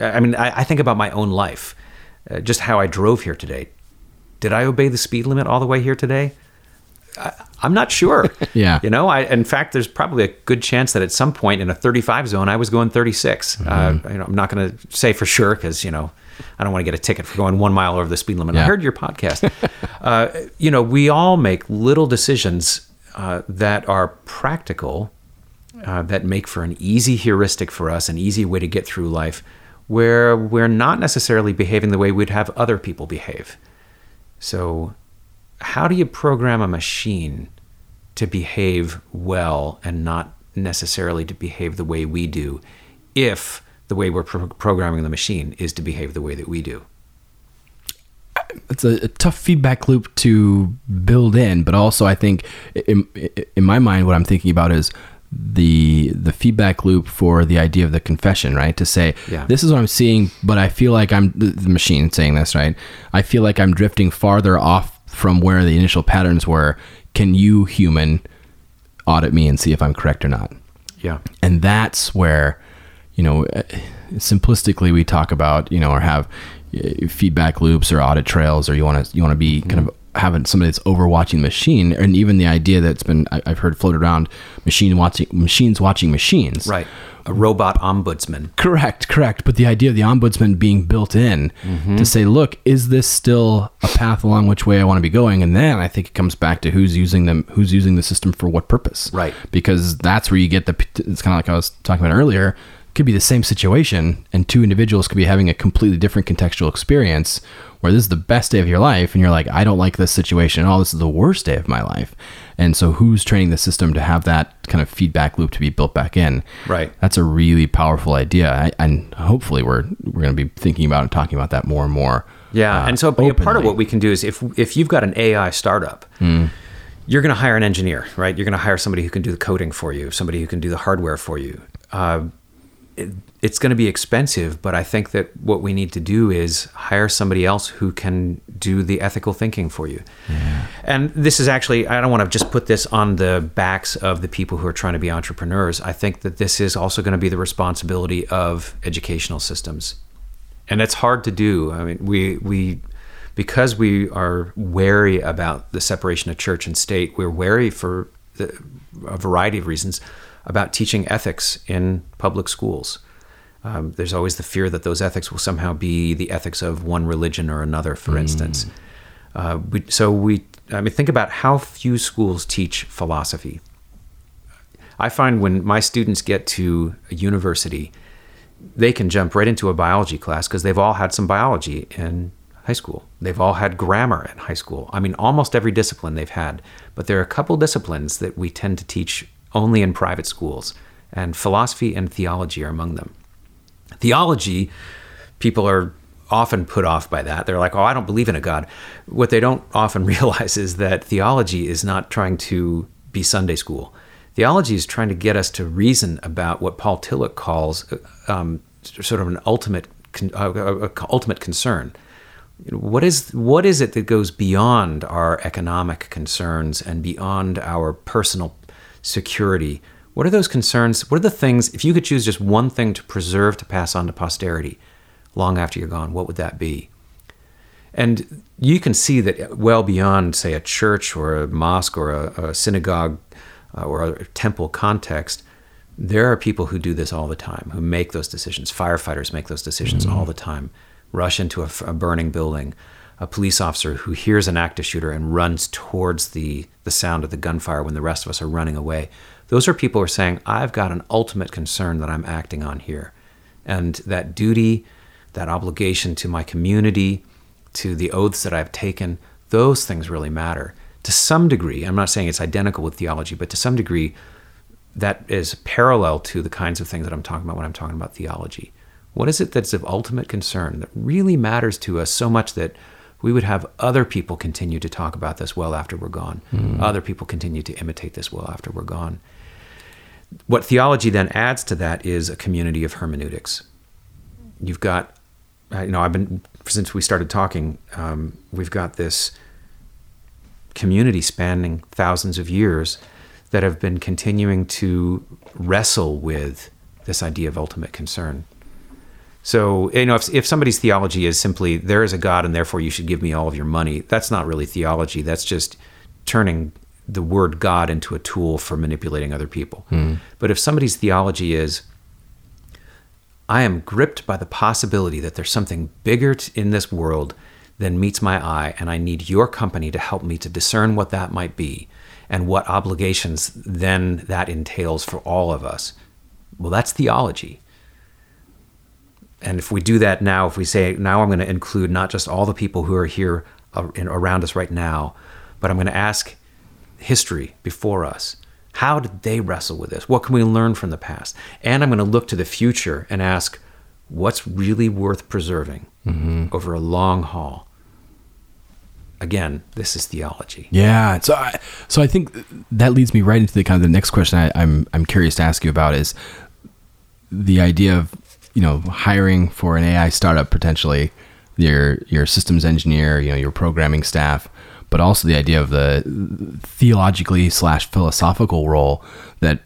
I mean, I, I think about my own life, uh, just how I drove here today. Did I obey the speed limit all the way here today? I, I'm not sure. Yeah. You know, I in fact, there's probably a good chance that at some point in a 35 zone, I was going 36. Uh, you know, I'm not going to say for sure because you know, I don't want to get a ticket for going one mile over the speed limit. I heard your podcast. uh, you know, we all make little decisions uh, that are practical, uh, that make for an easy heuristic for us, an easy way to get through life, where we're not necessarily behaving the way we'd have other people behave. So, how do you program a machine to behave well and not necessarily to behave the way we do if the way we're pro- programming the machine is to behave the way that we do? it's a, a tough feedback loop to build in, but also I think in, in my mind, what I'm thinking about is the the feedback loop for the idea of the confession, right? To say, Yeah. this is what I'm seeing, but I feel like I'm the, the machine saying this, right? I feel like I'm drifting farther off from where the initial patterns were. Can you, human, audit me and see if I'm correct or not? Yeah. and that's where you know uh, simplistically we talk about you know or have uh, feedback loops or audit trails or you want to you want to be kind of having somebody that's overwatching the machine and even the idea that's been I- i've heard floated around machine watching machines watching machines Right. A robot ombudsman. Correct, correct. But the idea of the ombudsman being built in Mm-hmm. to say, look, is this still a path along which way I want to be going? And then I think it comes back to who's using them, who's using the system for what purpose. Right. Because that's where you get the. It's kind of like I was talking about earlier. Could be the same situation, and two individuals could be having a completely different contextual experience. Where this is the best day of your life, and you're like, I don't like this situation. All this is the worst day of my life. And so, who's training the system to have that kind of feedback loop to be built back in? Right. That's a really powerful idea, I, and hopefully we're we're going to be thinking about and talking about that more and more. Yeah, uh, and so part of what we can do is if if you've got an AI startup, you're going to hire an engineer, right? You're going to hire somebody who can do the coding for you, somebody who can do the hardware for you. Uh, it, it's going to be expensive, but I think that what we need to do is hire somebody else who can do the ethical thinking for you. And this is actually, I don't want to just put this on the backs of the people who are trying to be entrepreneurs. I think that this is also going to be the responsibility of educational systems and it's hard to do. I mean, we we because we are wary about the separation of church and state. We're wary for the, a variety of reasons about teaching ethics in public schools. Um, there's always the fear that those ethics will somehow be the ethics of one religion or another, for instance. Uh, we, so we, I mean, think about how few schools teach philosophy. I find when my students get to a university, they can jump right into a biology class because they've all had some biology in high school. They've all had grammar in high school. I mean, almost every discipline they've had. But there are a couple disciplines that we tend to teach only in private schools, and philosophy and theology are among them. Theology, people are often put off by that. They're like, oh, I don't believe in a God. What they don't often realize is that theology is not trying to be Sunday school. Theology is trying to get us to reason about what Paul Tillich calls um, sort of an ultimate, uh, uh, uh, ultimate concern. What is what is it that goes beyond our economic concerns and beyond our personal security? What are those concerns? What are the things? If you could choose just one thing to preserve to pass on to posterity, long after you're gone, what would that be? And you can see that well beyond, say, a church or a mosque or a, a synagogue uh, or a temple context, there are people who do this all the time, who make those decisions. Firefighters make those decisions all the time. rush into a, a burning building, a police officer who hears an active shooter and runs towards the, the sound of the gunfire when the rest of us are running away. Those are people who are saying, I've got an ultimate concern that I'm acting on here. And that duty, that obligation to my community, to the oaths that I've taken, those things really matter. To some degree, I'm not saying it's identical with theology, but to some degree, that is parallel to the kinds of things that I'm talking about when I'm talking about theology. What is it that's of ultimate concern that really matters to us so much that we would have other people continue to talk about this well after we're gone? Mm. Other people continue to imitate this well after we're gone. What theology then adds to that is a community of hermeneutics. You've got, you know, I've been, since we started talking, um, we've got this community spanning thousands of years that have been continuing to wrestle with this idea of ultimate concern. So, you know, if, if somebody's theology is simply there is a God and therefore you should give me all of your money, that's not really theology. That's just turning the word God into a tool for manipulating other people. Mm. But if somebody's theology is, I am gripped by the possibility that there's something bigger in this world than meets my eye, and I need your company to help me to discern what that might be and what obligations then that entails for all of us. Well, that's theology. And if we do that now, if we say, now I'm going to include not just all the people who are here around us right now, but I'm going to ask history before us. How did they wrestle with this? What can we learn from the past? And I'm going to look to the future and ask, what's really worth preserving mm-hmm. over a long haul? Again, this is theology. Yeah. So, I, so I think that leads me right into the kind of the next question I, I'm I'm curious to ask you about is the idea of you know hiring for an AI startup potentially your your systems engineer, you know your programming staff but also the idea of the theologically slash philosophical role that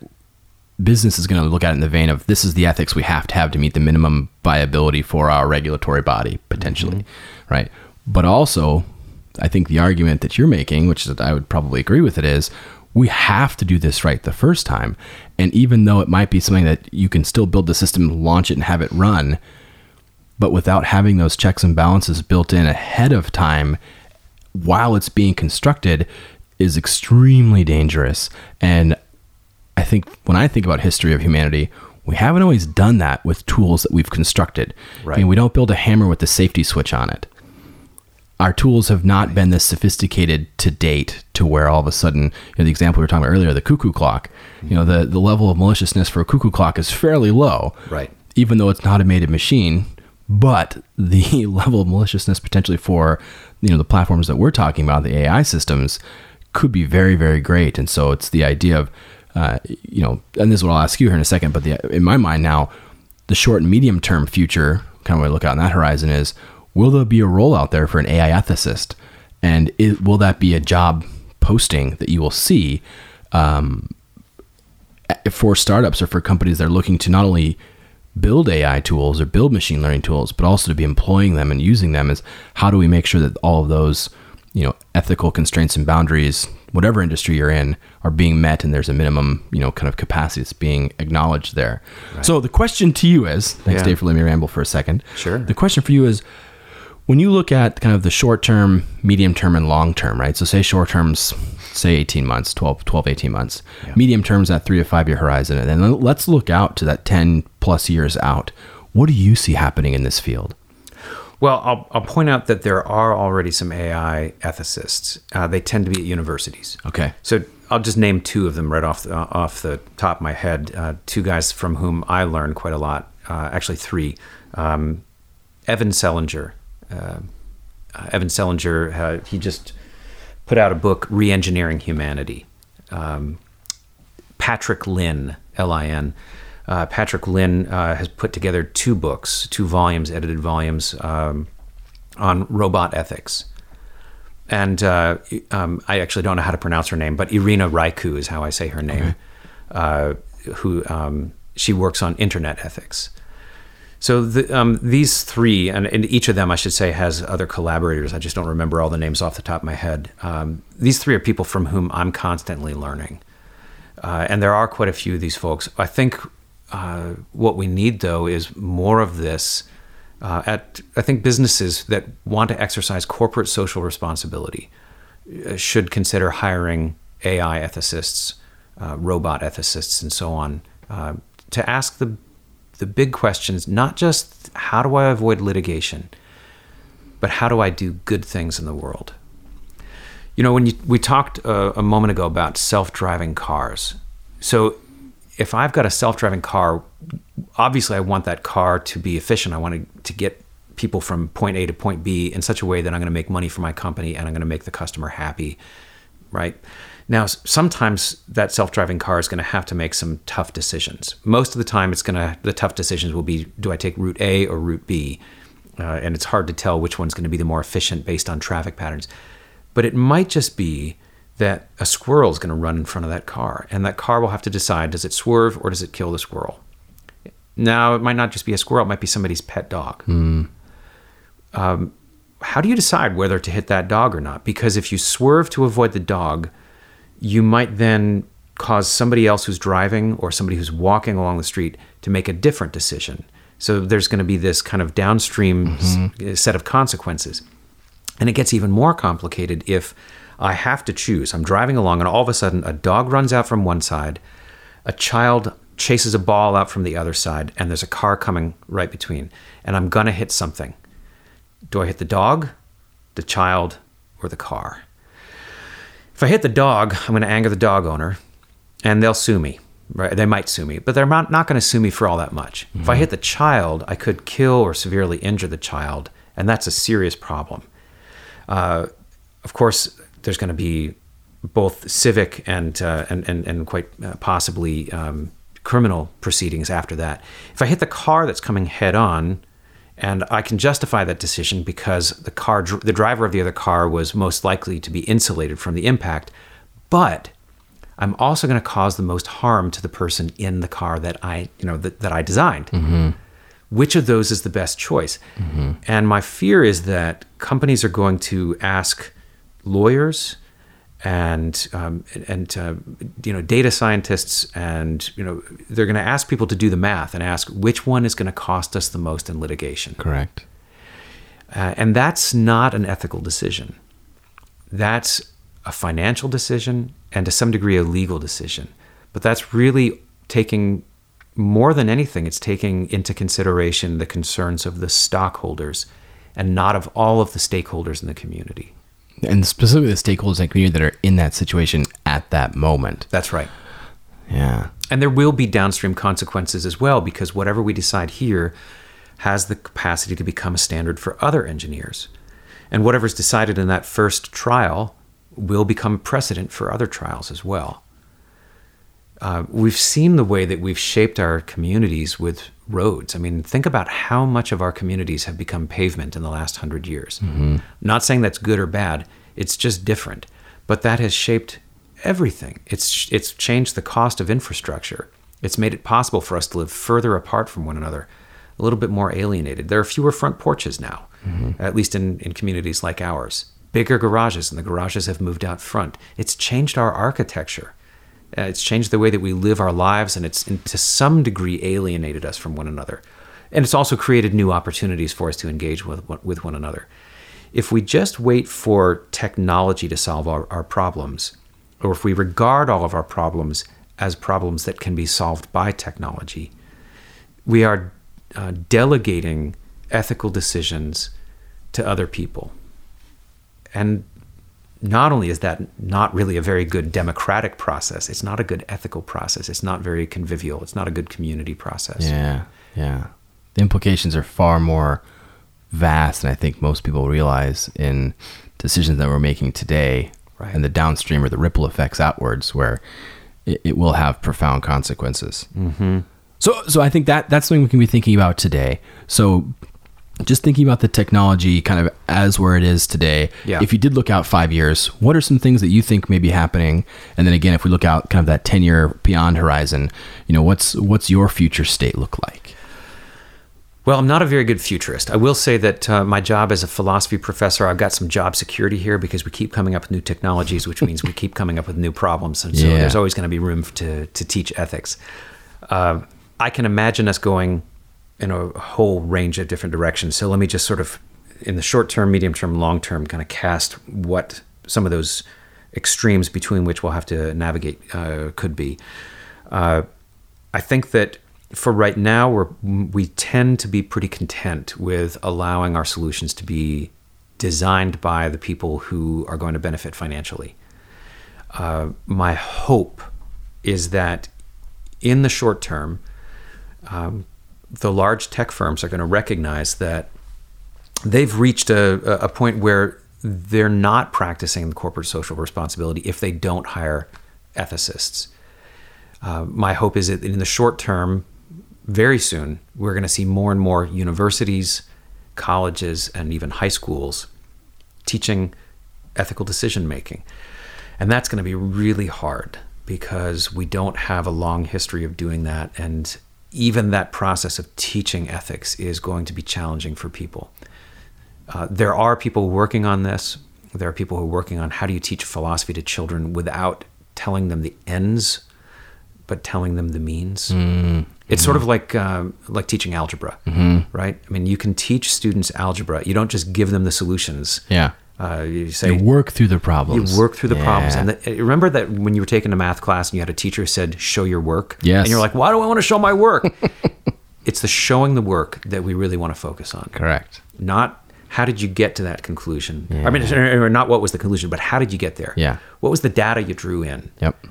business is going to look at in the vein of this is the ethics we have to have to meet the minimum viability for our regulatory body potentially mm-hmm. right but also i think the argument that you're making which i would probably agree with it is we have to do this right the first time and even though it might be something that you can still build the system launch it and have it run but without having those checks and balances built in ahead of time while it's being constructed is extremely dangerous. And I think when I think about history of humanity, we haven't always done that with tools that we've constructed. Right. I mean, we don't build a hammer with the safety switch on it. Our tools have not been this sophisticated to date to where all of a sudden, you know, the example we were talking about earlier, the cuckoo clock, you know, the, the level of maliciousness for a cuckoo clock is fairly low. Right. Even though it's an automated machine, but the level of maliciousness potentially for you know the platforms that we're talking about, the AI systems, could be very very great. And so it's the idea of uh, you know, and this is what I'll ask you here in a second. But the, in my mind now, the short and medium term future, kind of what I look out on that horizon is, will there be a role out there for an AI ethicist, and it, will that be a job posting that you will see? Um, for startups or for companies that are looking to not only build AI tools or build machine learning tools, but also to be employing them and using them is how do we make sure that all of those, you know, ethical constraints and boundaries, whatever industry you're in, are being met and there's a minimum, you know, kind of capacity that's being acknowledged there. Right. So the question to you is, thanks yeah. Dave for letting me ramble for a second. Sure. The question for you is when you look at kind of the short term, medium term, and long term, right? So say short terms, say 18 months, 12, 12 18 months. Yeah. Medium terms, that three to five year horizon. And then let's look out to that 10 plus years out. What do you see happening in this field? Well, I'll, I'll point out that there are already some AI ethicists. Uh, they tend to be at universities. Okay. So I'll just name two of them right off the, uh, off the top of my head. Uh, two guys from whom I learned quite a lot. Uh, actually, three. Um, Evan Selinger uh, Evan Selinger, uh, he just put out a book, Reengineering Humanity. Um, Patrick Lin, L I N. Uh, Patrick Lin uh, has put together two books, two volumes, edited volumes um, on robot ethics. And uh, um, I actually don't know how to pronounce her name, but Irina Raicu is how I say her name. Okay. Uh, who um, she works on internet ethics. So the, um, these three, and, and, each of them, I should say, has other collaborators. I just don't remember all the names off the top of my head. Um, these three are people from whom I'm constantly learning, uh, and there are quite a few of these folks. I think uh, what we need, though, is more of this uh, at I think businesses that want to exercise corporate social responsibility uh, should consider hiring AI ethicists, uh, robot ethicists, and so on uh, to ask the the big questions. Not just how do I avoid litigation, but how do I do good things in the world. You know, when you, we talked uh, a moment ago about self-driving cars, so if I've got a self-driving car, obviously I want that car to be efficient. I want to get people from point A to point B in such a way that I'm going to make money for my company and I'm going to make the customer happy, right? Now, sometimes that self-driving car is going to have to make some tough decisions. Most of the time, it's going to the tough decisions will be: do I take route A or route B? Uh, and it's hard to tell which one's going to be the more efficient based on traffic patterns. But it might just be that a squirrel is going to run in front of that car, and that car will have to decide: does it swerve or does it kill the squirrel? Now, it might not just be a squirrel; it might be somebody's pet dog. Mm. Um, how do you decide whether to hit that dog or not? Because if you swerve to avoid the dog, you might then cause somebody else who's driving or somebody who's walking along the street to make a different decision. So there's going to be this kind of downstream mm-hmm. set of consequences. And it gets even more complicated if I have to choose. I'm driving along and all of a sudden a dog runs out from one side, a child chases a ball out from the other side, and there's a car coming right between. And I'm going to hit something. Do I hit the dog, the child, or the car? If I hit the dog, I'm going to anger the dog owner and they'll sue me. Right? They might sue me, but they're not, not going to sue me for all that much. Mm-hmm. If I mm-hmm. hit the child, I could kill or severely injure the child, and that's a serious problem. Uh, of course, there's going to be both civic and uh, and, and, and quite uh, possibly um, criminal proceedings after that. If I hit the car that's coming head on, and I can justify that decision because the car, the driver of the other car, was most likely to be insulated from the impact. But I'm also going to cause the most harm to the person in the car that I, you know, that, that I designed. Mm-hmm. Which of those is the best choice? Mm-hmm. And my fear is that companies are going to ask lawyers and um, and uh, you know data scientists and you know they're going to ask people to do the math and ask which one is going to cost us the most in litigation. Correct. Uh, and that's not an ethical decision. That's a financial decision and to some degree a legal decision. But that's really taking more than anything. It's taking into consideration the concerns of the stockholders and not of all of the stakeholders in the community and specifically the stakeholders and community that are in that situation at that moment. That's right. Yeah. And there will be downstream consequences as well because whatever we decide here has the capacity to become a standard for other engineers. And whatever's decided in that first trial will become precedent for other trials as well. Uh, we've seen the way that we've shaped our communities with roads. I mean, think about how much of our communities have become pavement in the last hundred years. Mm-hmm. Not saying that's good or bad, it's just different. But that has shaped everything. It's, it's changed the cost of infrastructure. It's made it possible for us to live further apart from one another, a little bit more alienated. There are fewer front porches now, mm-hmm. at least in, in communities like ours. Bigger garages, and the garages have moved out front. It's changed our architecture. Uh, it's changed the way that we live our lives, and it's to some degree alienated us from one another. And it's also created new opportunities for us to engage with, with one another. If we just wait for technology to solve our, our problems, or if we regard all of our problems as problems that can be solved by technology, we are uh, delegating ethical decisions to other people. And not only is that not really a very good democratic process, it's not a good ethical process. It's not very convivial. It's not a good community process. Yeah, yeah. The implications are far more vast than I think most people realize in decisions that we're making today right. and the downstream or the ripple effects outwards where it, it will have profound consequences. Mm-hmm. So, so I think that that's something we can be thinking about today. So just thinking about the technology kind of as where it is today yeah. if you did look out five years what are some things that you think may be happening and then again if we look out kind of that 10 year beyond horizon you know what's what's your future state look like well, I'm not a very good futurist. I will say that uh, my job as a philosophy professor, I've got some job security here because we keep coming up with new technologies, which means we keep coming up with new problems. And so yeah. there's always going to be room to, to teach ethics. Uh, I can imagine us going in a whole range of different directions. So let me just sort of, in the short term, medium term, long term, kind of cast what some of those extremes between which we'll have to navigate uh, could be. Uh, I think that for right now, we're, we tend to be pretty content with allowing our solutions to be designed by the people who are going to benefit financially. Uh, my hope is that in the short term, um, the large tech firms are going to recognize that they've reached a, a point where they're not practicing corporate social responsibility if they don't hire ethicists. Uh, my hope is that in the short term, very soon, we're going to see more and more universities, colleges, and even high schools teaching ethical decision making. And that's going to be really hard because we don't have a long history of doing that. And even that process of teaching ethics is going to be challenging for people. Uh, there are people working on this. There are people who are working on how do you teach philosophy to children without telling them the ends, but telling them the means. Mm-hmm. It's sort of like uh, like teaching algebra, mm-hmm. right? I mean, you can teach students algebra. You don't just give them the solutions. Yeah. Uh, you say you work through the problems. You work through the yeah. problems, and the, remember that when you were taking a math class and you had a teacher who said, "Show your work." Yes. And you're like, "Why do I want to show my work?" it's the showing the work that we really want to focus on. Correct. Not how did you get to that conclusion? Yeah. I mean, or not what was the conclusion, but how did you get there? Yeah. What was the data you drew in? Yep.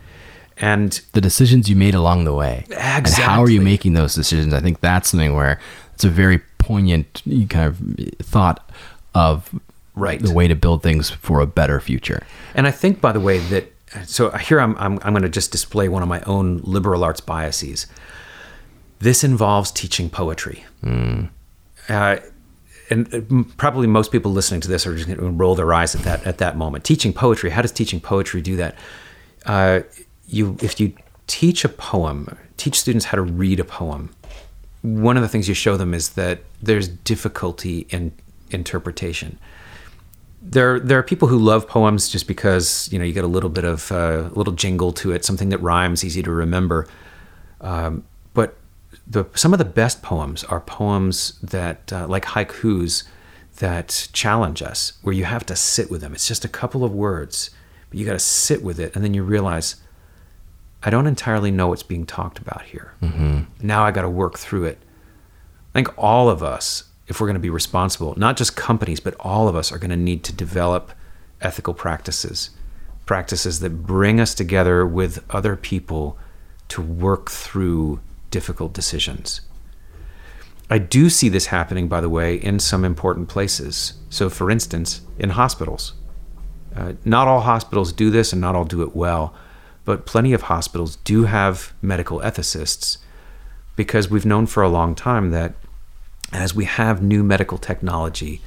And the decisions you made along the way. Exactly. And how are you making those decisions? I think that's something where it's a very poignant kind of thought of right the way to build things for a better future. And I think, by the way, that so here I'm I'm, I'm going to just display one of my own liberal arts biases. This involves teaching poetry. Mm. Uh, and uh, probably most people listening to this are just going to roll their eyes at that at that moment. Teaching poetry, how does teaching poetry do that? Uh, you, if you teach a poem, teach students how to read a poem. One of the things you show them is that there's difficulty in interpretation there there are people who love poems just because you know you get a little bit of uh, a little jingle to it, something that rhymes, easy to remember. Um, but the some of the best poems are poems that uh, like haikus that challenge us, where you have to sit with them. It's just a couple of words, but you got to sit with it, and then you realize. I don't entirely know what's being talked about here. Mm-hmm. Now I got to work through it. I think all of us if we're going to be responsible, not just companies, but all of us are going to need to develop ethical practices, practices that bring us together with other people to work through difficult decisions. I do see this happening, by the way, in some important places. So, for instance, in hospitals. Uh, not all hospitals do this and not all do it well, but plenty of hospitals do have medical ethicists because we've known for a long time that as we have new medical technology,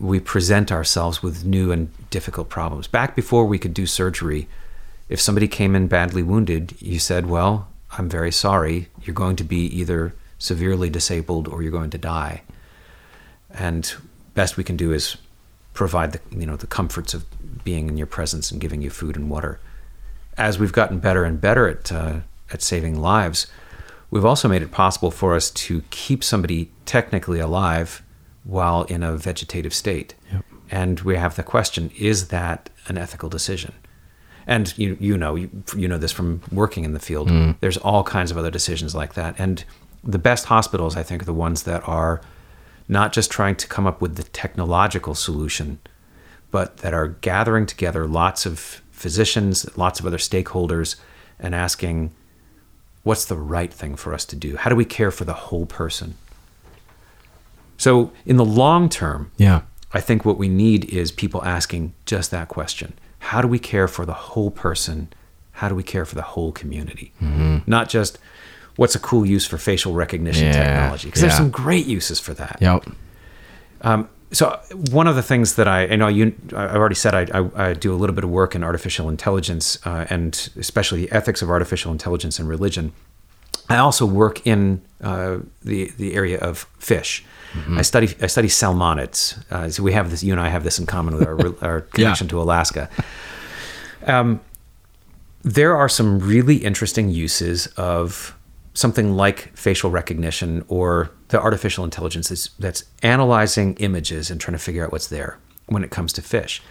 we present ourselves with new and difficult problems. Back before we could do surgery, if somebody came in badly wounded, you said, Well, I'm very sorry. You're going to be either severely disabled or you're going to die. And best we can do is provide the you know the comforts of being in your presence and giving you food and water. As we've gotten better and better at uh, at saving lives, We've also made it possible for us to keep somebody technically alive while in a vegetative state. Yep. And we have the question is that an ethical decision? And you, you know, you, you know this from working in the field. Mm. There's all kinds of other decisions like that. And the best hospitals, I think, are the ones that are not just trying to come up with the technological solution, but that are gathering together lots of physicians, lots of other stakeholders, and asking, what's the right thing for us to do? How do we care for the whole person? So, in the long term, yeah. I think what we need is people asking just that question. How do we care for the whole person? How do we care for the whole community? Mm-hmm. Not just what's a cool use for facial recognition yeah, technology, because yeah. there's some great uses for that. Yep. Um, so one of the things that I, I know you, I've already said I, I, I, do a little bit of work in artificial intelligence uh, and especially the ethics of artificial intelligence and religion. I also work in uh, the the area of fish. Mm-hmm. I study I study salmonids. Uh, so we have this. You and I have this in common with our, our connection yeah. to Alaska. Um, there are some really interesting uses of something like facial recognition or the artificial intelligence is, that's analyzing images and trying to figure out what's there when it comes to fish.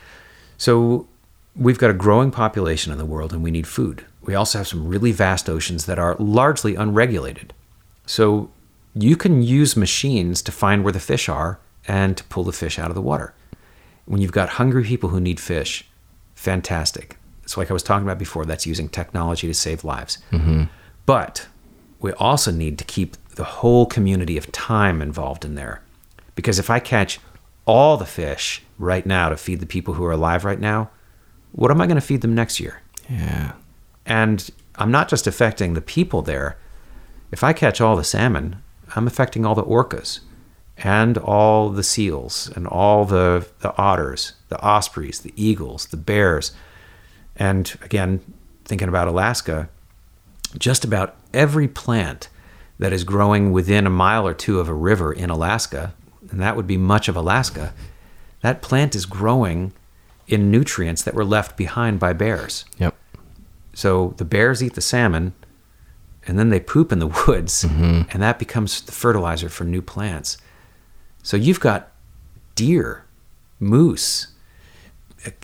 So we've got a growing population in the world and we need food. We also have some really vast oceans that are largely unregulated. So you can use machines to find where the fish are and to pull the fish out of the water. When you've got hungry people who need fish, fantastic. It's like I was talking about before, that's using technology to save lives. Mm-hmm. But we also need to keep the whole community of time involved in there. Because if I catch all the fish right now to feed the people who are alive right now, what am I going to feed them next year? Yeah. And I'm not just affecting the people there. If I catch all the salmon, I'm affecting all the orcas and all the seals and all the, the otters, the ospreys, the eagles, the bears. And again, thinking about Alaska, just about every plant that is growing within a mile or two of a river in Alaska, and that would be much of Alaska, that plant is growing in nutrients that were left behind by bears. Yep. So the bears eat the salmon, and then they poop in the woods, mm-hmm. and that becomes the fertilizer for new plants. So you've got deer, moose,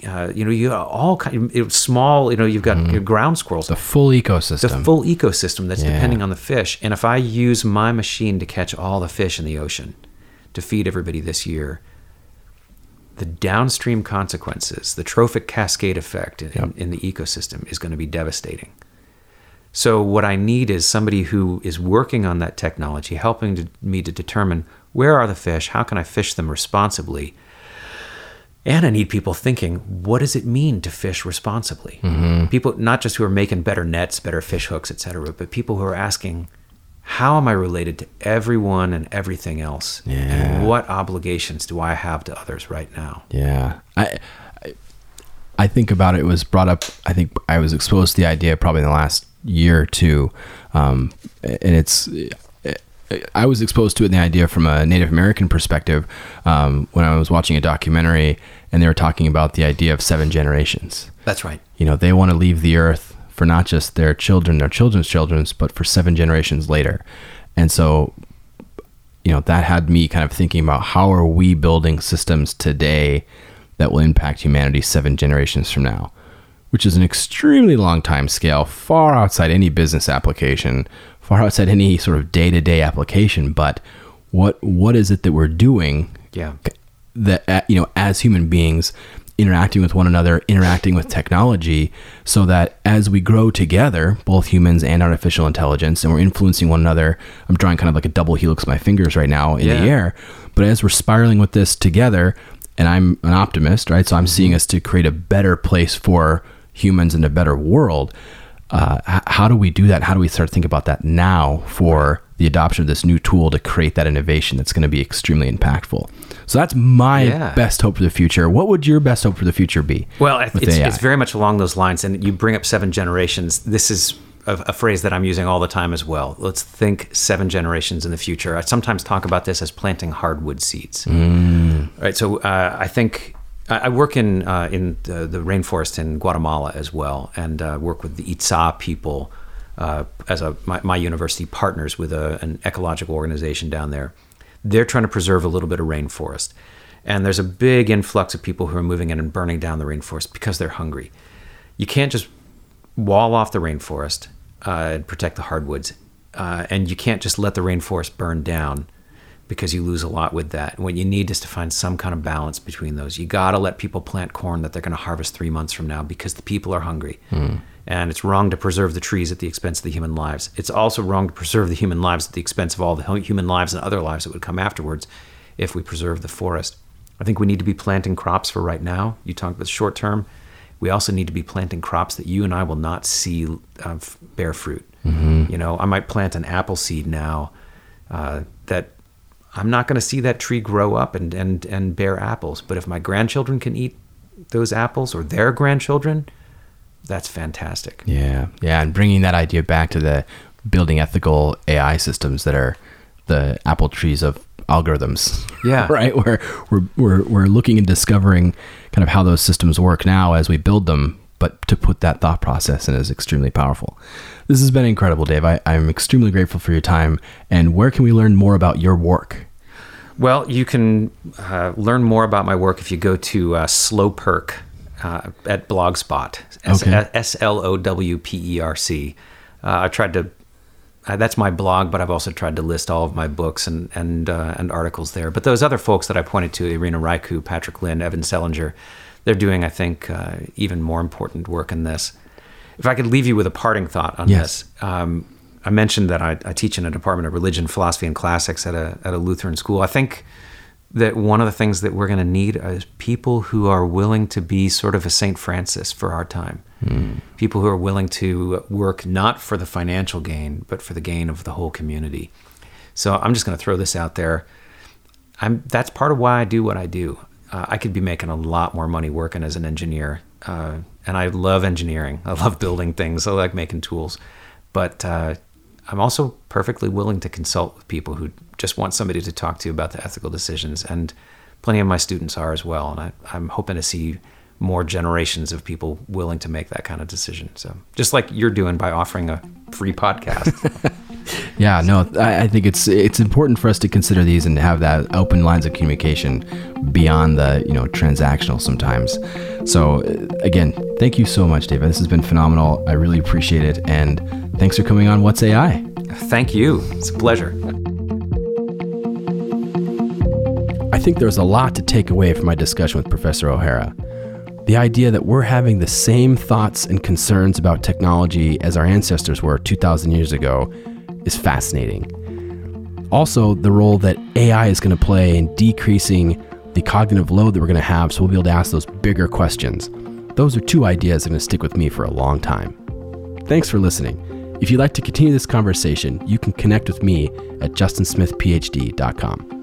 uh, you know, you got all kind of small, you know, you've got your ground squirrels, The full ecosystem. the full ecosystem that's Yeah. depending on the fish. And if I use my machine to catch all the fish in the ocean to feed everybody this year, the downstream consequences, the trophic cascade effect in, Yep. in the ecosystem is going to be devastating. So what I need is somebody who is working on that technology, helping to, me to determine where are the fish, how can I fish them responsibly, and I need people thinking, what does it mean to fish responsibly? People not just who are making better nets, better fish hooks, etc., but people who are asking, how am I related to everyone and everything else? Yeah. And what obligations do I have to others right now? Yeah. I, I I think about it, it was brought up I think I was exposed to the idea probably in the last year or two. Um, and it's I was exposed to it in the idea from a Native American perspective um, when I was watching a documentary and they were talking about the idea of seven generations. That's right. You know, they want to leave the earth for not just their children, their children's children's, but for seven generations later. And so, you know, that had me kind of thinking about how are we building systems today that will impact humanity seven generations from now, which is an extremely long time scale, far outside any business application, far outside any sort of day to day application. But what what is it that we're doing Yeah. That uh, you know as human beings interacting with one another interacting with technology so that as we grow together both humans and artificial intelligence and we're influencing one another i'm drawing kind of like a double helix with my fingers right now in Yeah. the air but as we're spiraling with this together and i'm an optimist right so i'm seeing us to create a better place for humans and a better world uh, h- how do we do that? How do we start to think about that now for the adoption of this new tool to create that innovation that's going to be extremely impactful so that's my Yeah. best hope for the future. What would your best hope for the future be? Well, it's, it's very much along those lines. And you bring up seven generations. This is a, a phrase that I'm using all the time as well. Let's think seven generations in the future. I sometimes talk about this as planting hardwood seeds. Right. So uh, I think I I work in uh, in the, the rainforest in Guatemala as well, and uh, work with the Itza people uh, as a my, my university partners with a, an ecological organization down there. They're trying to preserve a little bit of rainforest, and there's a big influx of people who are moving in and burning down the rainforest because they're hungry. You can't just wall off the rainforest uh, and protect the hardwoods, uh, and you can't just let the rainforest burn down because you lose a lot with that. What you need is to find some kind of balance between those. You got to let people plant corn that they're going to harvest three months from now because the people are hungry. And it's wrong to preserve the trees at the expense of the human lives. It's also wrong to preserve the human lives at the expense of all the human lives and other lives that would come afterwards if we preserve the forest. I think we need to be planting crops for right now. You talked about the short term. We also need to be planting crops that you and I will not see uh, bear fruit. You know, I might plant an apple seed now uh, that I'm not going to see that tree grow up and, and, and bear apples. But if my grandchildren can eat those apples or their grandchildren, that's fantastic. Yeah, yeah, and bringing that idea back to the building ethical AI systems that are the apple trees of algorithms. Yeah. right. Where we're we're we're looking and discovering kind of how those systems work now as we build them but to put that thought process in is extremely powerful. This has been incredible, Dave. I, I'm extremely grateful for your time. And where can we learn more about your work? Well, you can uh, learn more about my work if you go to uh, Slowperc uh, at Blogspot. S L O W P E R C. Uh, tried to. Uh, that's my blog, but I've also tried to list all of my books and and uh, and articles there. But those other folks that I pointed to, Irina Raicu, Patrick Lin, Evan Selinger, they're doing, I think, even more important work in this. If I could leave you with a parting thought on yes. this. Um, I mentioned that I, I, teach in a department of religion, philosophy, and classics at a, at a Lutheran school. I think that one of the things that we're going to need is people who are willing to be sort of a St. Francis for our time. Mm. People who are willing to work not for the financial gain, but for the gain of the whole community. So I'm just going to throw this out there. I'm, that's part of why I do what I do. Uh, I could be making a lot more money working as an engineer. Uh, and I love engineering. I love building things. I like making tools. But uh, I'm also perfectly willing to consult with people who just want somebody to talk to about the ethical decisions. And plenty of my students are as well. And I, I'm hoping to see more generations of people willing to make that kind of decision. So just like you're doing by offering a free podcast. yeah, no, I, I, think it's it's important for us to consider these and have that open lines of communication beyond the you know transactional sometimes. So uh, again, thank you so much, David. This has been phenomenal. I really appreciate it, and thanks for coming on What's AI. Thank you. It's a pleasure. I think there's a lot to take away from my discussion with Professor O'Hara. The idea that we're having the same thoughts and concerns about technology as our ancestors were 2,000 years ago is fascinating. Also, the role that AI is going to play in decreasing the cognitive load that we're going to have so we'll be able to ask those bigger questions. Those are two ideas that are going to stick with me for a long time. Thanks for listening. If you'd like to continue this conversation, you can connect with me at justinsmithphd.com.